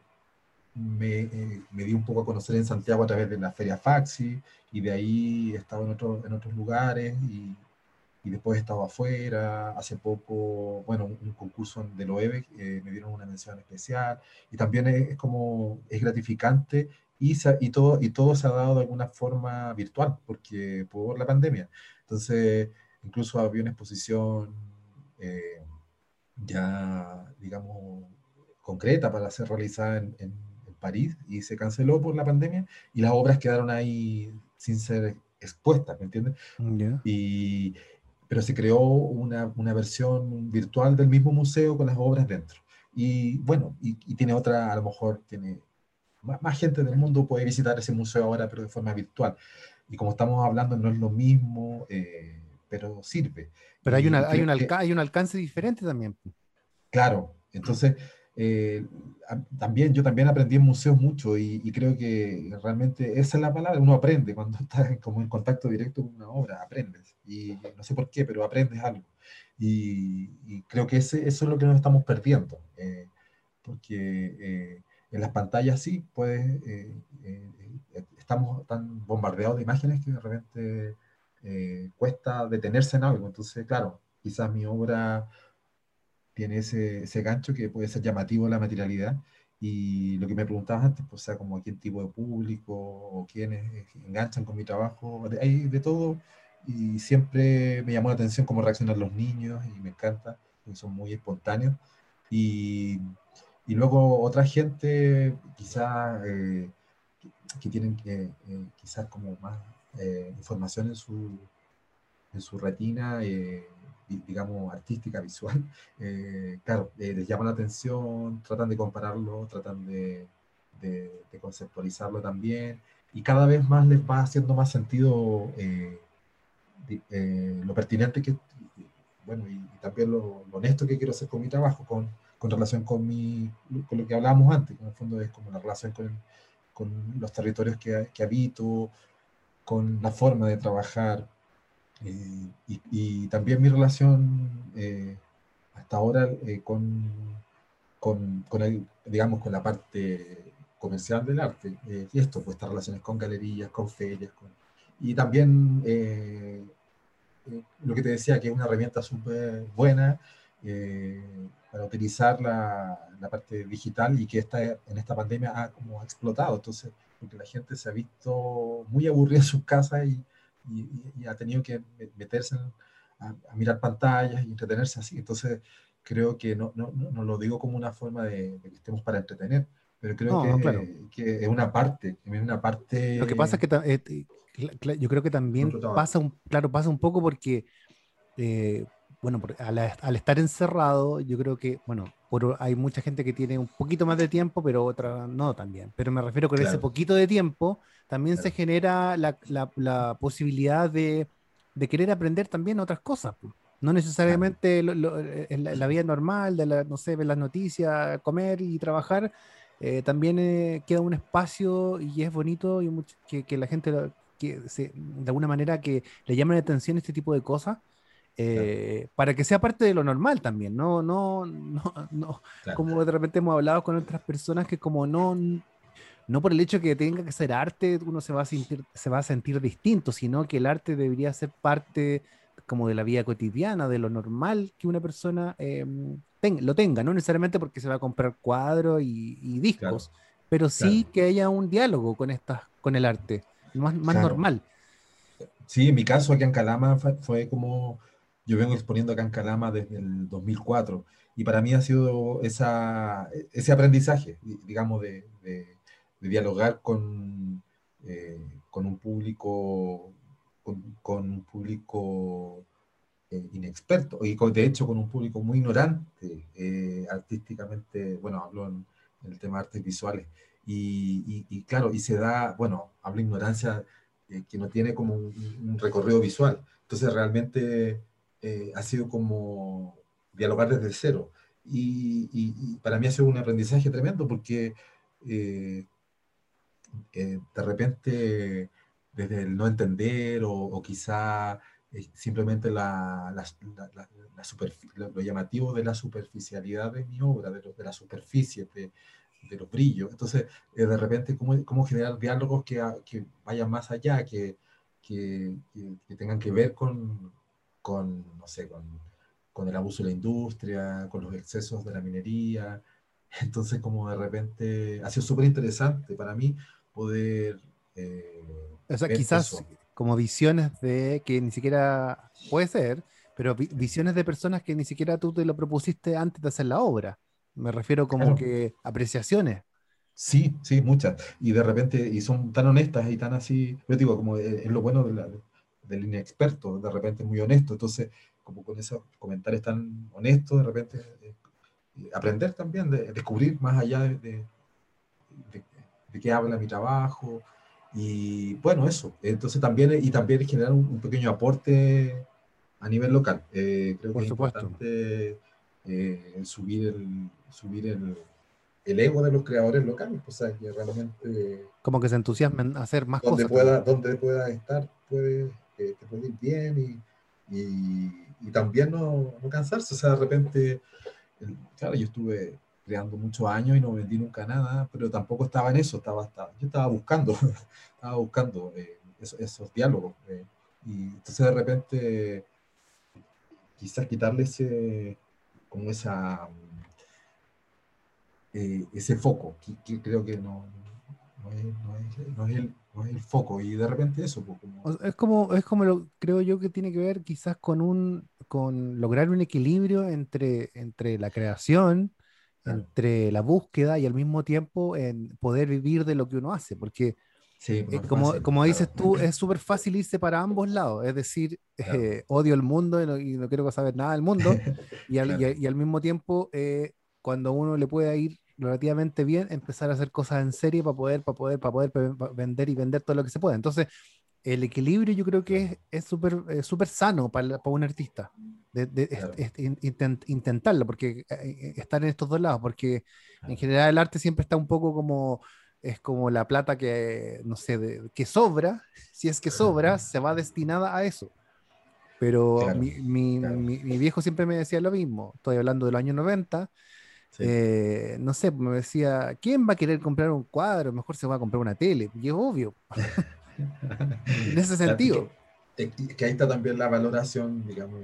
me, eh, me, di un poco a conocer en Santiago a través de la Feria Faxi y de ahí he estado en, otro, en otros lugares y, y después he estado afuera, hace poco, bueno, un, concurso de Loewe, eh, me dieron una mención especial, y también es, como, es gratificante, y, y, todo, y todo se ha dado de alguna forma virtual, porque por la pandemia. Entonces, incluso había una exposición eh, ya, digamos, concreta para ser realizada en, en, París, y se canceló por la pandemia, y las obras quedaron ahí sin ser expuestas, ¿me entiendes? Y, pero se creó una, una, versión virtual del mismo museo con las obras dentro. Y bueno, y, tiene otra, a lo mejor tiene más, gente del mundo puede visitar ese museo ahora, pero de forma virtual. Y como estamos hablando, no es lo mismo, eh, pero sirve. Pero hay, una, hay, un hay un alcance diferente también. Claro, entonces eh, también, yo también aprendí en museos mucho y, creo que realmente esa es la palabra, uno aprende cuando está como en contacto directo con una obra, aprendes. Y no sé por qué, pero aprendes algo. Y, creo que ese, eso es lo que nos estamos perdiendo, eh, porque eh, en las pantallas sí, pues estamos tan bombardeados de imágenes que de repente cuesta detenerse en algo. Entonces, claro, quizás mi obra tiene ese, ese gancho que puede ser llamativo la materialidad. Y lo que me preguntabas antes, pues, sea, como quién tipo de público o quiénes enganchan con mi trabajo, hay de todo. Y siempre me llamó la atención cómo reaccionan los niños y me encanta, porque son muy espontáneos. Y, y luego otra gente, quizás, eh, que, tienen que, eh, quizás como más eh, información en su, en su retina, digamos, artística, visual, claro, les llama la atención, tratan de compararlo, tratan de, de, conceptualizarlo también, y cada vez más les va haciendo más sentido lo pertinente que, bueno, y, también lo, lo, honesto que quiero hacer con mi trabajo, con, con relación con, mi, con lo que hablábamos antes, que en el fondo es como la relación con, con los territorios que, que, habito, con la forma de trabajar eh, y, y, también mi relación eh, hasta ahora eh, con, con, con, el, digamos, con la parte comercial del arte. y esto, pues estas relaciones con galerías, con ferias, con, y también lo que te decía, que es una herramienta súper buena para utilizar la, la, parte digital y que esta, en esta pandemia ha como explotado. Entonces, porque la gente se ha visto muy aburrida en sus casas y, y, ha tenido que meterse a, mirar pantallas y entretenerse así. Entonces, creo que no, no, no, lo digo como una forma de, que estemos para entretener, pero creo que, que, es una parte, es una parte... Lo que pasa es que eh, yo creo que también pasa un, claro, pasa un poco porque... Eh, bueno, al, estar encerrado, yo creo que, bueno, hay mucha gente que tiene un poquito más de tiempo, pero otra no también. Pero me refiero con ese poquito de tiempo, también se genera la, posibilidad de, querer aprender también otras cosas. No necesariamente en, la, vida normal, de la, no sé, ver las noticias, comer y trabajar, eh, también eh, queda un espacio y es bonito y que, la gente que de alguna manera que le llame la atención este tipo de cosas eh, para que sea parte de lo normal también, no, no, no, no como de repente hemos hablado con otras personas que como no, no por el hecho que tenga que ser arte, uno se va a sentir, se va a sentir distinto, sino que el arte debería ser parte como de la vida cotidiana, de lo normal que una persona eh, lo tenga, no necesariamente porque se va a comprar cuadros y, discos, pero sí que haya un diálogo con, estas, con el arte, más, más normal. Sí, en mi caso aquí en Calama fue como yo vengo exponiendo acá en Calama desde el 2004 y para mí ha sido esa, ese aprendizaje, digamos, de, de, dialogar con, eh, con un público, con, con un público eh, inexperto y con, de hecho con un público muy ignorante eh, artísticamente, bueno, hablo en, el tema de artes visuales y, y, claro, y se da, bueno, hablo ignorancia que no tiene como un, recorrido visual, entonces realmente eh, ha sido como dialogar desde cero. Y, para mí ha sido un aprendizaje tremendo porque eh, eh, de repente desde el no entender o, quizá simplemente la, lo, llamativo de la superficialidad de mi obra, de, de la superficie, de, de los brillos. Entonces, de repente, ¿cómo, cómo generar diálogos que, que vayan más allá, que, que, que, tengan que ver con, con, no sé, con, con, el abuso de la industria, con los excesos de la minería. Entonces, como de repente, ha sido súper interesante para mí poder... Eh, o sea, quizás como visiones de que ni siquiera puede ser, pero visiones de personas que ni siquiera tú te lo propusiste antes de hacer la obra. Me refiero como que apreciaciones. Sí, sí, muchas. Y de repente, y son tan honestas y tan así, yo digo, como es lo bueno de la, del inexperto, de repente muy honesto. Entonces, como con esos comentarios tan honestos, de repente eh, aprender también, de, descubrir más allá de, de, de, qué habla mi trabajo. Y bueno, eso. Entonces también, y también generar un, pequeño aporte a nivel local. Eh, creo que es importante eh, subir, el, subir el, el, ego de los creadores locales, o sea, que realmente... Como que se entusiasmen a hacer más donde cosas. Pueda, donde pueda estar, puede que te puede ir bien y, y, también no, no, cansarse. O sea, de repente, claro, yo estuve creando muchos años y no vendí nunca nada, pero tampoco estaba en eso, estaba, estaba yo estaba buscando, estaba buscando eh, esos, diálogos. Eh, y entonces de repente quizás quitarle ese, como esa, eh, ese foco, que, creo que no, no, es, no, es, no, es el, no, es, el, foco, y de repente eso. Pues, como... Es como, es como lo, creo yo que tiene que ver quizás con, un, con lograr un equilibrio entre, entre la creación, entre la búsqueda y al mismo tiempo en poder vivir de lo que uno hace, porque Sí, eh, como, como dices tú, es súper fácil irse para ambos lados, es decir, eh, odio el mundo y no, quiero saber nada del mundo, y al, y, al mismo tiempo, eh, cuando uno le puede ir relativamente bien, empezar a hacer cosas en serie para poder, para poder, para poder vender y vender todo lo que se puede. Entonces, el equilibrio yo creo que es súper súper sano para, para, un artista, de, de, intentarlo, porque estar en estos dos lados, porque en general el arte siempre está un poco como es como la plata que, no sé, que sobra, si es que sobra, se va destinada a eso. Pero mi, viejo siempre me decía lo mismo, estoy hablando del año 90, eh, no sé, me decía, ¿quién va a querer comprar un cuadro? Mejor se va a comprar una tele, y es obvio. en ese sentido. Que, que, ahí está también la valoración, digamos,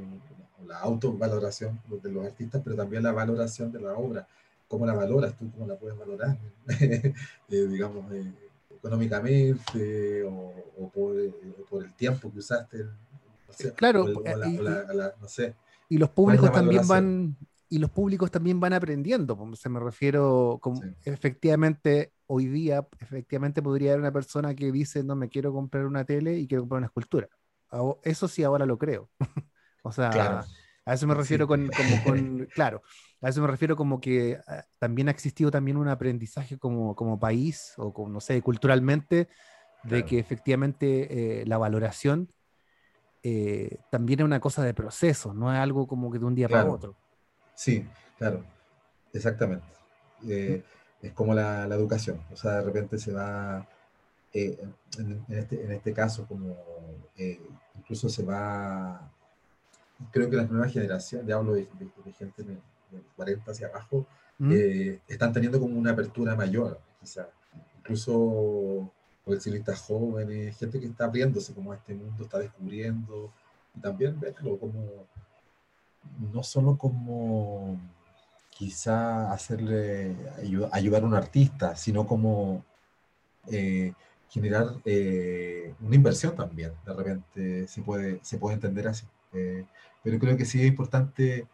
la autovaloración de los artistas, pero también la valoración de la obra cómo la valoras tú, cómo la puedes valorar, eh, digamos, eh, económicamente o, o, por, eh, por, el tiempo que usaste. claro, no sé. Y los públicos también van y los públicos también van aprendiendo. Se me refiero, como efectivamente, hoy día, efectivamente podría haber una persona que dice, no me quiero comprar una tele y quiero comprar una escultura. Eso sí ahora lo creo. o sea, a eso me refiero con, como con, claro, a eso me refiero como que ah, también ha existido también un aprendizaje como, como país o como, no sé, culturalmente, de que efectivamente eh, la valoración eh, también es una cosa de proceso, no es algo como que de un día para otro. Sí, claro, exactamente. Eh, es como la, la, educación, o sea, de repente se va, en, en, este, en este caso, como incluso se va creo que las nuevas generaciones, ya hablo de, gente de, 40 hacia abajo, ¿Mm? eh, están teniendo como una apertura mayor, quizás. Incluso coleccionistas jóvenes, gente que está abriéndose como a este mundo, está descubriendo, y también verlo como, no solo como quizá hacerle, ayudar a un artista, sino como eh, generar eh, una inversión también, de repente se puede, se puede entender así. Eh, pero creo que sí es importante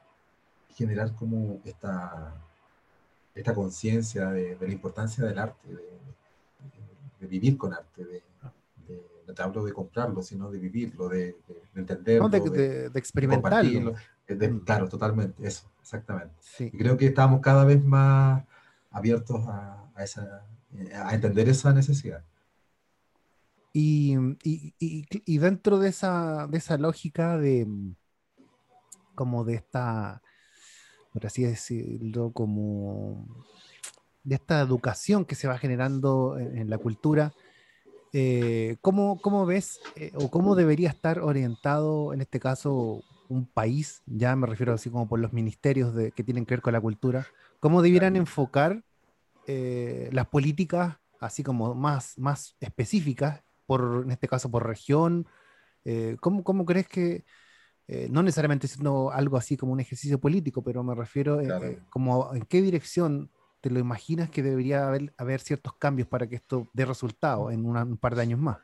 generar como esta, esta conciencia de, la importancia del arte, de, vivir con arte, de, no te hablo de comprarlo, sino de vivirlo, de, entenderlo, de, experimentarlo. Claro, totalmente, eso, exactamente. Y creo que estamos cada vez más abiertos a, esa, a entender esa necesidad. Y, y, y, dentro de esa, de esa lógica de como de esta, por así decirlo, como de esta educación que se va generando en, la cultura, eh, ¿cómo, ¿cómo, ves eh, o cómo debería estar orientado en este caso un país? Ya me refiero así como por los ministerios de, que tienen que ver con la cultura, ¿cómo debieran enfocar eh, las políticas así como más, más específicas en este caso por región? Eh, ¿cómo, ¿cómo, crees que, eh, no necesariamente siendo algo así como un ejercicio político, pero me refiero eh, como en qué dirección te lo imaginas que debería haber, haber ciertos cambios para que esto dé resultado en un par de años más?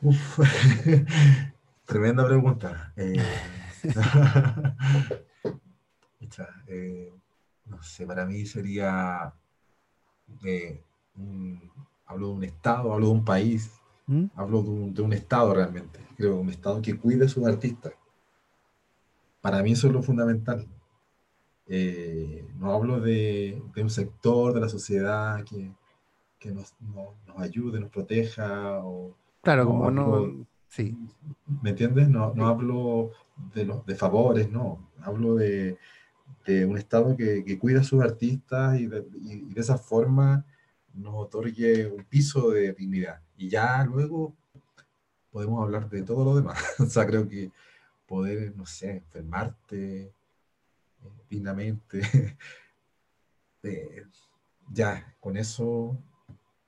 tremenda pregunta. no sé, para mí sería, hablo de un estado, hablo de un país, ¿Mm? Hablo de un, Estado realmente, creo, un Estado que cuide a sus artistas. Para mí eso es lo fundamental. Eh, no hablo de, un sector de la sociedad que, que nos, ayude, nos proteja. O, claro, como no... Sí. ¿Me entiendes? No, no hablo de, los, de favores, no. Hablo de, de un Estado que, que, cuida a sus artistas y de, y de esa forma nos otorgue un piso de dignidad. Y ya luego podemos hablar de todo lo demás. o sea, creo que poder, no sé, enfermarte eh, dignamente, eh, ya, con eso,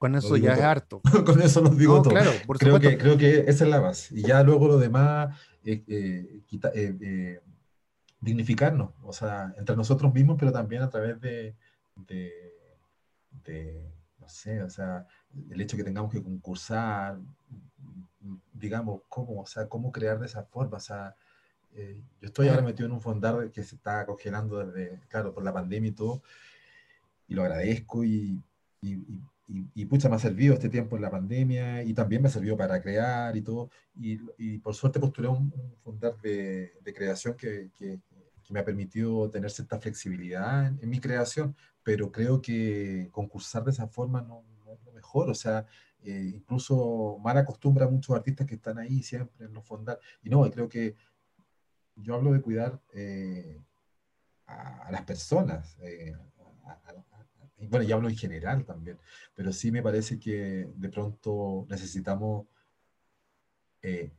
Con eso ya es harto. Con eso nos digo todo. Claro, creo, que, creo que esa es la base. Y ya luego lo demás, eh, eh, eh, dignificarnos, o sea, entre nosotros mismos, pero también a través de, de, no sé, o sea, el hecho que tengamos que concursar, digamos, cómo, o sea, cómo crear de esa forma, o sea, yo estoy ahora metido en un fondar que se está congelando desde, claro, por la pandemia y todo, y lo agradezco y, y, y, pucha, me ha servido este tiempo en la pandemia y también me ha servido para crear y todo. Y, y por suerte postulé un, un fundar de, de creación que, que, me ha permitido tener cierta flexibilidad en, mi creación, pero creo que concursar de esa forma no, es lo mejor. O sea, eh, incluso mal acostumbra a muchos artistas que están ahí siempre en los fondar. Y no, creo que yo hablo de cuidar eh, a, las personas, eh, bueno, ya hablo en general también, pero sí me parece que de pronto necesitamos eh,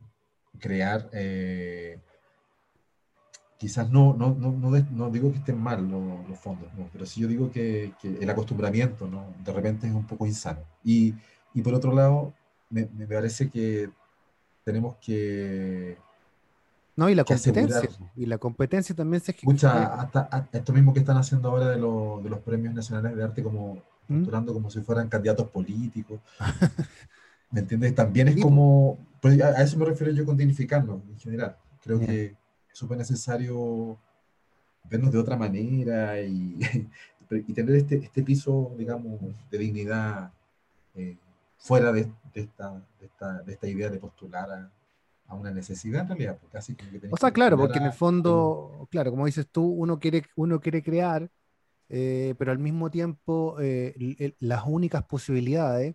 crear, eh, quizás no, no, no, no, digo que estén mal los, fondos, pero sí yo digo que, el acostumbramiento ¿no? de repente es un poco insano. Y, y por otro lado, me, me parece que tenemos que no, y la competencia. Y la competencia también se escucha hasta, esto mismo que están haciendo ahora de, de los premios nacionales de arte, como ¿Mm? postulando como si fueran candidatos políticos. ¿Me entiendes? También es como. Pues, a, eso me refiero yo con dignificarnos en general. Creo que es súper necesario vernos de otra manera y, y tener este, este piso, digamos, de dignidad eh, fuera de, de, esta, de, esta, de esta idea de postular a a una necesidad en realidad. Porque así que o sea, claro, porque en el fondo, claro, como dices tú, uno quiere, uno quiere crear, eh, pero al mismo tiempo eh, las únicas posibilidades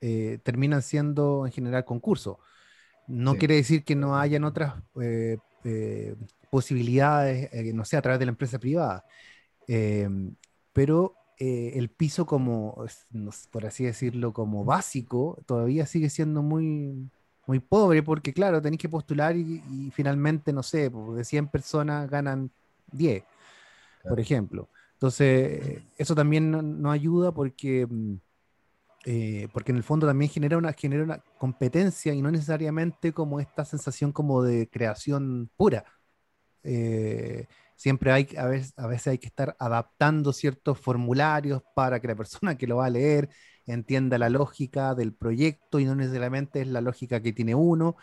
eh, terminan siendo en general concursos. No quiere decir que no hayan otras posibilidades, no sé, a través de la empresa privada. pero el piso como, por así decirlo, como básico, todavía sigue siendo muy, muy pobre, porque claro, tenéis que postular y, finalmente, no sé, pues, de 100 personas ganan 10, por ejemplo. Entonces, eso también no, ayuda porque, mm, eh, porque en el fondo también genera una, genera una competencia y no necesariamente como esta sensación como de creación pura. Eh, siempre hay, a veces, a veces hay que estar adaptando ciertos formularios para que la persona que lo va a leer entienda la lógica del proyecto y no necesariamente es la lógica que tiene uno.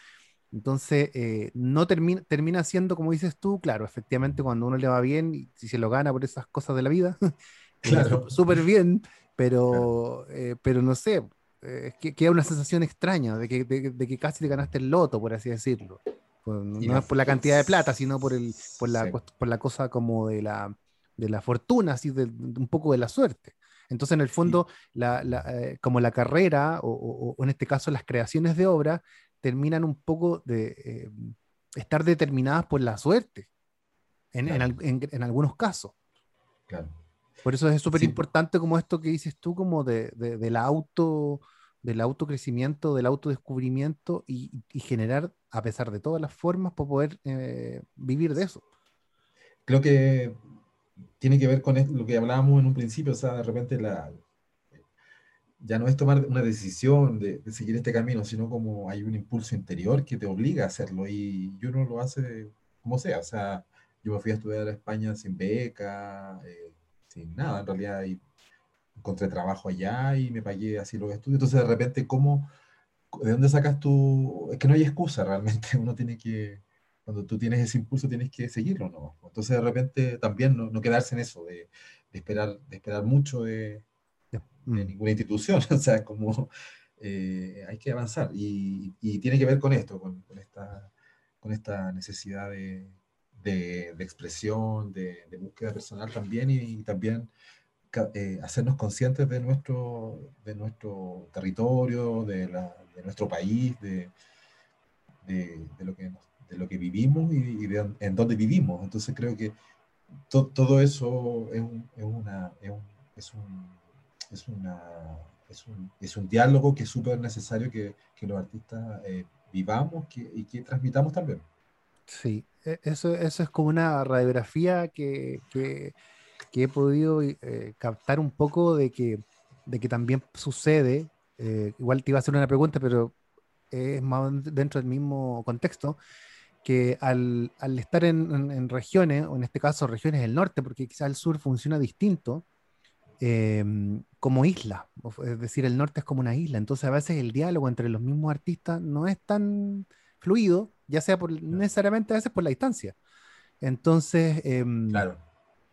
Entonces, eh, no termina, termina siendo, como dices tú, claro, efectivamente cuando uno le va bien y si se lo gana por esas cosas de la vida, claro. súper bien, pero, eh, pero no sé, eh, que queda una sensación extraña de que, de, que, casi te ganaste el loto, por así decirlo. No es por la cantidad de plata, sino por, el, por, la, por la cosa como de la, de la fortuna, así de, un poco de la suerte. Entonces, en el fondo, eh, como la carrera, o, en este caso las creaciones de obra, terminan un poco de eh, estar determinadas por la suerte, en, algunos casos. Por eso es súper importante como esto que dices tú, como de, del auto del autocrecimiento, del autodescubrimiento y, y, generar, a pesar de todas las formas, para poder eh, vivir de eso. Creo que tiene que ver con lo que hablábamos en un principio, o sea, de repente la, ya no es tomar una decisión de, seguir este camino, sino como hay un impulso interior que te obliga a hacerlo y, uno lo hace como sea, o sea, yo me fui a estudiar a España sin beca, eh, sin nada, en realidad, y encontré trabajo allá y me pagué así los estudios, entonces de repente, ¿cómo, ¿de dónde sacas tú? Es que no hay excusa realmente, uno tiene que cuando tú tienes ese impulso tienes que seguirlo, ¿no? Entonces de repente también no, quedarse en eso, de, esperar, de esperar mucho de, mm. ninguna institución, o sea, como eh, hay que avanzar y, tiene que ver con esto, con, esta, con esta necesidad de, expresión, de, búsqueda personal también y, también eh, hacernos conscientes de nuestro, de nuestro territorio, de, nuestro país, de, lo que nos de lo que vivimos y, de en dónde vivimos. Entonces creo que todo eso es un, es una, es un, es un, es una, es un, es un diálogo que es súper necesario que, que, los artistas eh, vivamos que, y que transmitamos también. Sí, e, eso, eso es como una radiografía que, que he podido eh, captar un poco de que, de que también sucede eh, igual te iba a hacer una pregunta, pero es más dentro del mismo contexto, que al, estar en, regiones, o en este caso regiones del norte, porque quizás el sur funciona distinto, em, como isla, es decir, el norte es como una isla, entonces a veces el diálogo entre los mismos artistas no es tan fluido, ya sea por, necesariamente a veces por la distancia. Entonces, em, claro.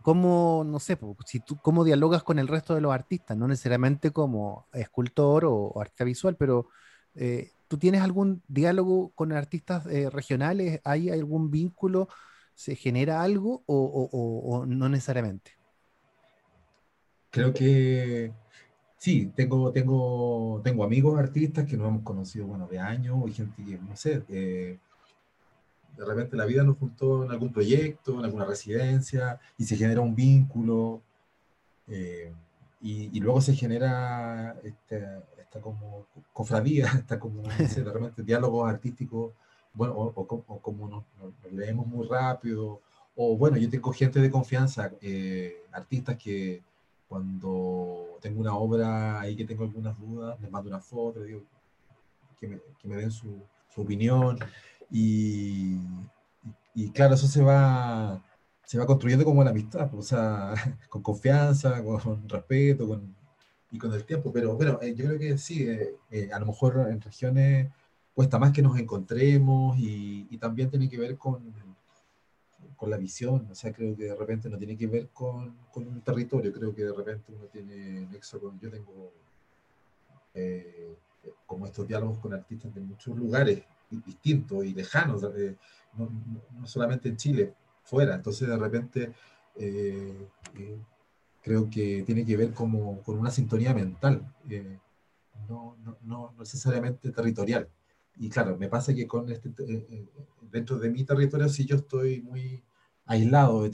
¿cómo, no sé, si tú, cómo dialogas con el resto de los artistas? No necesariamente como escultor o, artista visual, pero eh, ¿tú tienes algún diálogo con artistas eh, regionales? ¿Hay algún vínculo? ¿Se genera algo o, no necesariamente? Creo que sí, tengo, tengo, tengo amigos artistas que nos hemos conocido, bueno, de años, y gente que, no sé, eh, de repente la vida nos juntó en algún proyecto, en alguna residencia, y se genera un vínculo, eh, y, luego se genera este, como cofradía, esta como, de repente diálogos artísticos, bueno, o, como nos, leemos muy rápido, o bueno, yo tengo gente de confianza, eh, artistas que cuando tengo una obra ahí que tengo algunas dudas, les mando una foto, digo que me, que me den su, su opinión. Y, y, claro, eso se va, se va construyendo como la amistad, o sea, con confianza, con respeto con, y con el tiempo. Pero bueno, eh, yo creo que sí, eh, eh, a lo mejor en regiones cuesta más que nos encontremos y, y, también tiene que ver con, con la visión, o sea, creo que de repente no tiene que ver con, con un territorio, creo que de repente uno tiene nexo con, yo tengo como estos diálogos con artistas de muchos lugares distintos y lejanos, eh, no, no, solamente en Chile, fuera. Entonces, de repente, eh, eh, creo que tiene que ver como, con una sintonía mental, no, no, necesariamente territorial. Y claro, me pasa que con este, dentro de mi territorio, si yo estoy muy aislado.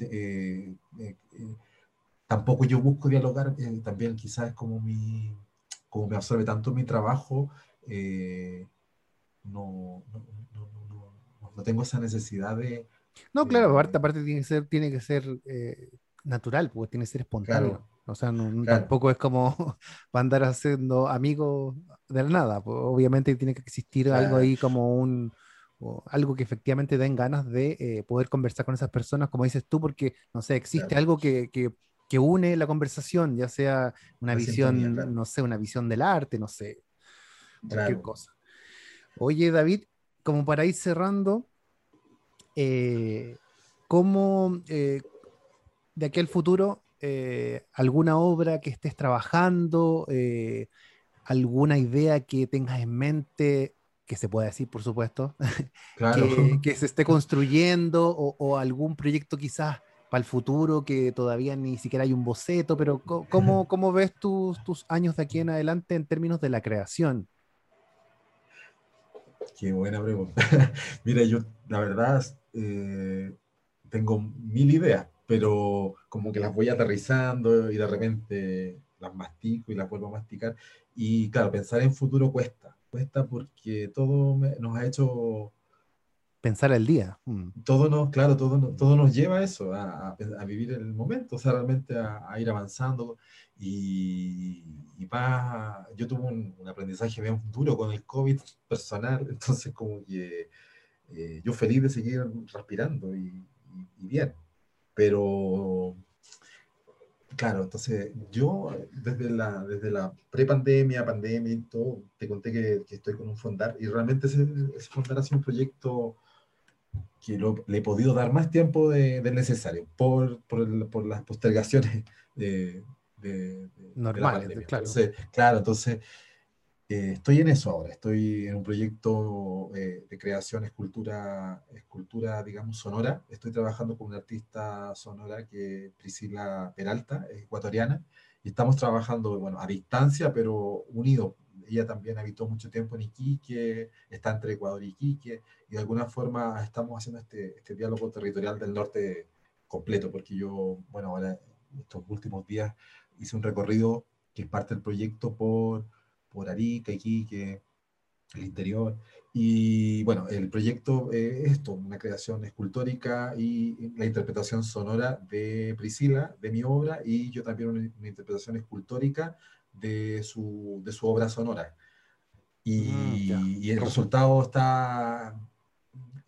tampoco yo busco dialogar, también quizás como mi, como me absorbe tanto mi trabajo, no, no, tengo esa necesidad de... No, claro, aparte, tiene que ser, tiene que ser eh, natural, pues tiene que ser espontáneo. O sea, tampoco es como andar haciendo amigos de la nada. Pues, obviamente tiene que existir algo ahí como un, algo que efectivamente den ganas de eh, poder conversar con esas personas, como dices tú, porque, no sé, existe algo que, que, que, une la conversación, ya sea una visión, no sé, una visión del arte, no sé, cualquier cosa. Oye, David, como para ir cerrando, eh, ¿cómo eh, de aquel futuro eh, alguna obra que estés trabajando, alguna idea que tengas en mente, que se pueda decir, por supuesto, que, se esté construyendo o, algún proyecto quizás para el futuro que todavía ni siquiera hay un boceto, pero ¿cómo, cómo ves tus, tus años de aquí en adelante en términos de la creación? Qué buena pregunta. Mira, yo la verdad eh, tengo mil ideas, pero como que las voy aterrizando y de repente las mastico y las vuelvo a masticar. Y claro, pensar en futuro cuesta, cuesta porque todo nos ha hecho... Pensar el día. Mm. Todo nos, claro, todo, todo nos lleva a eso, a, a, vivir el momento, o sea, realmente a, a ir avanzando. Y, y más, yo tuve un, aprendizaje bien duro con el COVID personal, entonces como que eh, yo feliz de seguir respirando y, bien, pero claro, entonces yo desde la, desde la pre-pandemia, pandemia y todo, te conté que, que, estoy con un fondar y realmente ese, fondar ha sido un proyecto que le he podido dar más tiempo del de necesario por, por, por las postergaciones de, de, Normal, claro. Entonces, claro, entonces eh, estoy en eso ahora, estoy en un proyecto eh, de creación escultura, escultura, digamos, sonora. Estoy trabajando con una artista sonora que es Priscila Peralta, ecuatoriana, y estamos trabajando, bueno, a distancia, pero unidos. Ella también habitó mucho tiempo en Iquique, está entre Ecuador y Iquique, y de alguna forma estamos haciendo este, este diálogo territorial del norte completo, porque yo, bueno, ahora estos últimos días hice un recorrido que es parte del proyecto por, por Arica, Iquique, el interior. Y bueno, el proyecto es esto, una creación escultórica y la interpretación sonora de Priscila, de mi obra, y yo también una, interpretación escultórica de su, de su obra sonora. Y, Mm, y el resultado está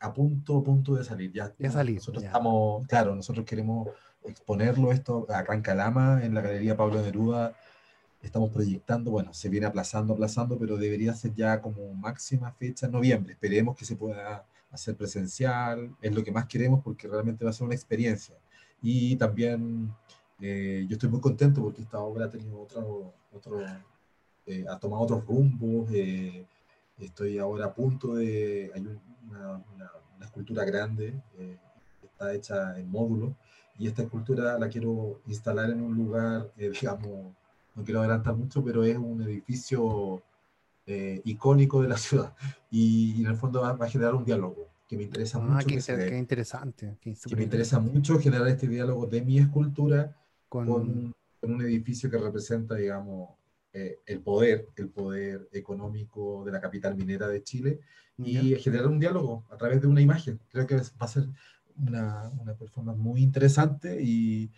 a punto, a punto de salir. Ya, De salir, nosotros ya. estamos, claro, nosotros queremos exponerlo esto acá en Calama, en la Galería Pablo Neruda. Estamos proyectando, bueno, se viene aplazando, aplazando, pero debería ser ya como máxima fecha en noviembre. Esperemos que se pueda hacer presencial, es lo que más queremos porque realmente va a ser una experiencia. Y también eh, yo estoy muy contento porque esta obra ha tenido otro, otro eh, ha tomado otros rumbos. eh, estoy ahora a punto de, hay un- una, una- una escultura grande, eh, está hecha en módulos, y esta escultura la quiero instalar en un lugar, eh, digamos, no quiero adelantar mucho, pero es un edificio eh, icónico de la ciudad, y, y en el fondo va, va a generar un diálogo que me interesa Ah, mucho qué, que, se qué interesante. qué que me interesa mucho generar este diálogo de mi escultura Con, con, con un edificio que representa, digamos, eh, el poder, el poder económico de la capital minera de Chile y ¿ya? generar un diálogo a través de una imagen. Creo que va a ser una, una performance muy interesante y,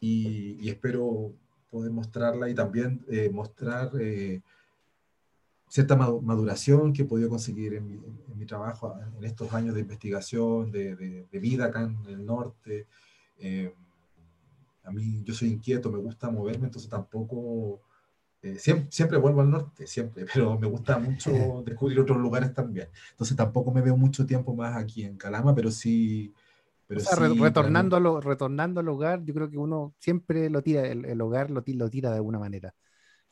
y, y espero poder mostrarla y también eh, mostrar eh, cierta madu- maduración que he podido conseguir en mi, en mi trabajo en estos años de investigación, de, de- de vida acá en el norte. Eh, a mí, yo soy inquieto, me gusta moverme, entonces tampoco, eh, siempre, siempre vuelvo al norte, siempre, pero me gusta mucho descubrir otros lugares también. Entonces tampoco me veo mucho tiempo más aquí en Calama, pero sí... Pero O sea, sí, retornando, a lo- retornando al hogar, yo creo que uno siempre lo tira, el, el hogar lo, lo tira de alguna manera.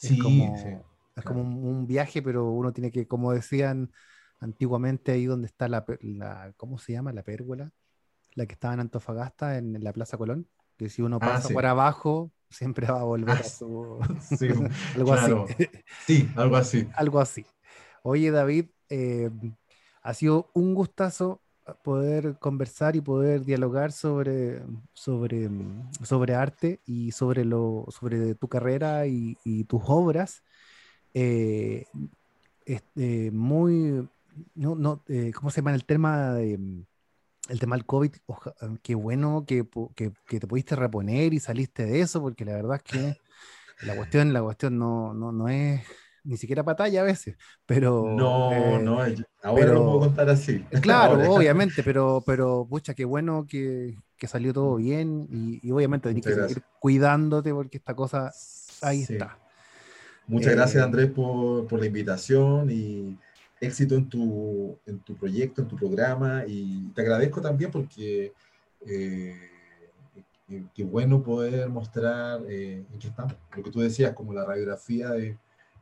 Es Sí, como, sí, es claro. como un, un viaje, pero uno tiene que, como decían antiguamente, ahí donde está la, la- ¿cómo se llama? La pérgola, la que estaba en Antofagasta, en, la Plaza Colón, que si uno Ah, pasa sí. por abajo, siempre va a volver Ah, a su... sí, algo claro. así. Sí, algo así. algo así. Oye, David, eh, ha sido un gustazo poder conversar y poder dialogar sobre, sobre, sobre arte y sobre, lo, sobre tu carrera y, y tus obras. Eh, este, muy, no, no, eh, ¿cómo se llama el tema de, el tema del COVID? Oja- qué bueno que, que, que te pudiste reponer y saliste de eso, porque la verdad es que la cuestión, la cuestión no, no, no es ni siquiera batalla a veces, pero... No, eh, no, ahora pero- lo puedo contar así. Claro, Ahora. obviamente, pero, pero pucha, qué bueno que, que salió todo bien y, y obviamente tenés que seguir cuidándote porque esta cosa ahí Sí. está. Muchas Eh, gracias, Andrés, por, por la invitación y éxito en tu, en tu proyecto, en tu programa. Y te agradezco también porque eh, qué- qué bueno poder mostrar eh, en qué estamos. Lo que tú decías, como la radiografía de,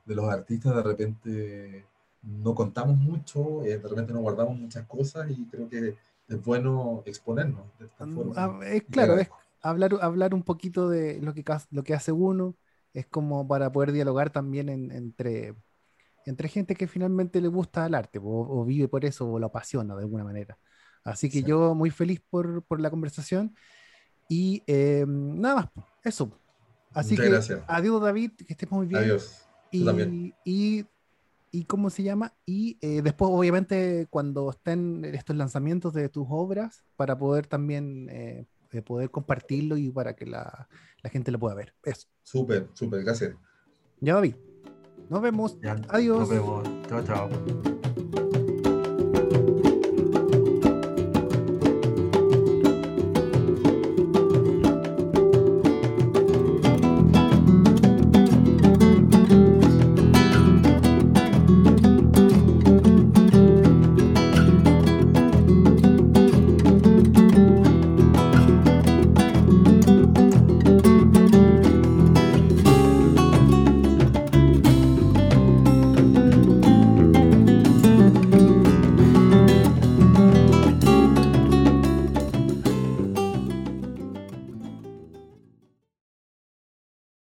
de los artistas, de repente no contamos mucho, eh, de repente no guardamos muchas cosas y creo que es bueno exponernos de esta Mm, forma. ah, es claro, es hablar, hablar un poquito de lo que, lo que hace uno, es como para poder dialogar también en- entre, entre gente que finalmente le gusta el arte o, o vive por eso o lo apasiona de alguna manera. Así que Sí. yo muy feliz por, por la conversación y eh, nada más, eso. Así Muchas que gracias. adiós David, que estés muy bien. Adiós. Y, y, y ¿cómo se llama? Y eh, después, obviamente, cuando estén estos lanzamientos de tus obras, para poder también eh, eh, poder compartirlo y para que la, la gente lo pueda ver. Eso. Súper, súper, gracias. Ya, David. Nos vemos. Ya, Adiós. Nos vemos. Chao, chao.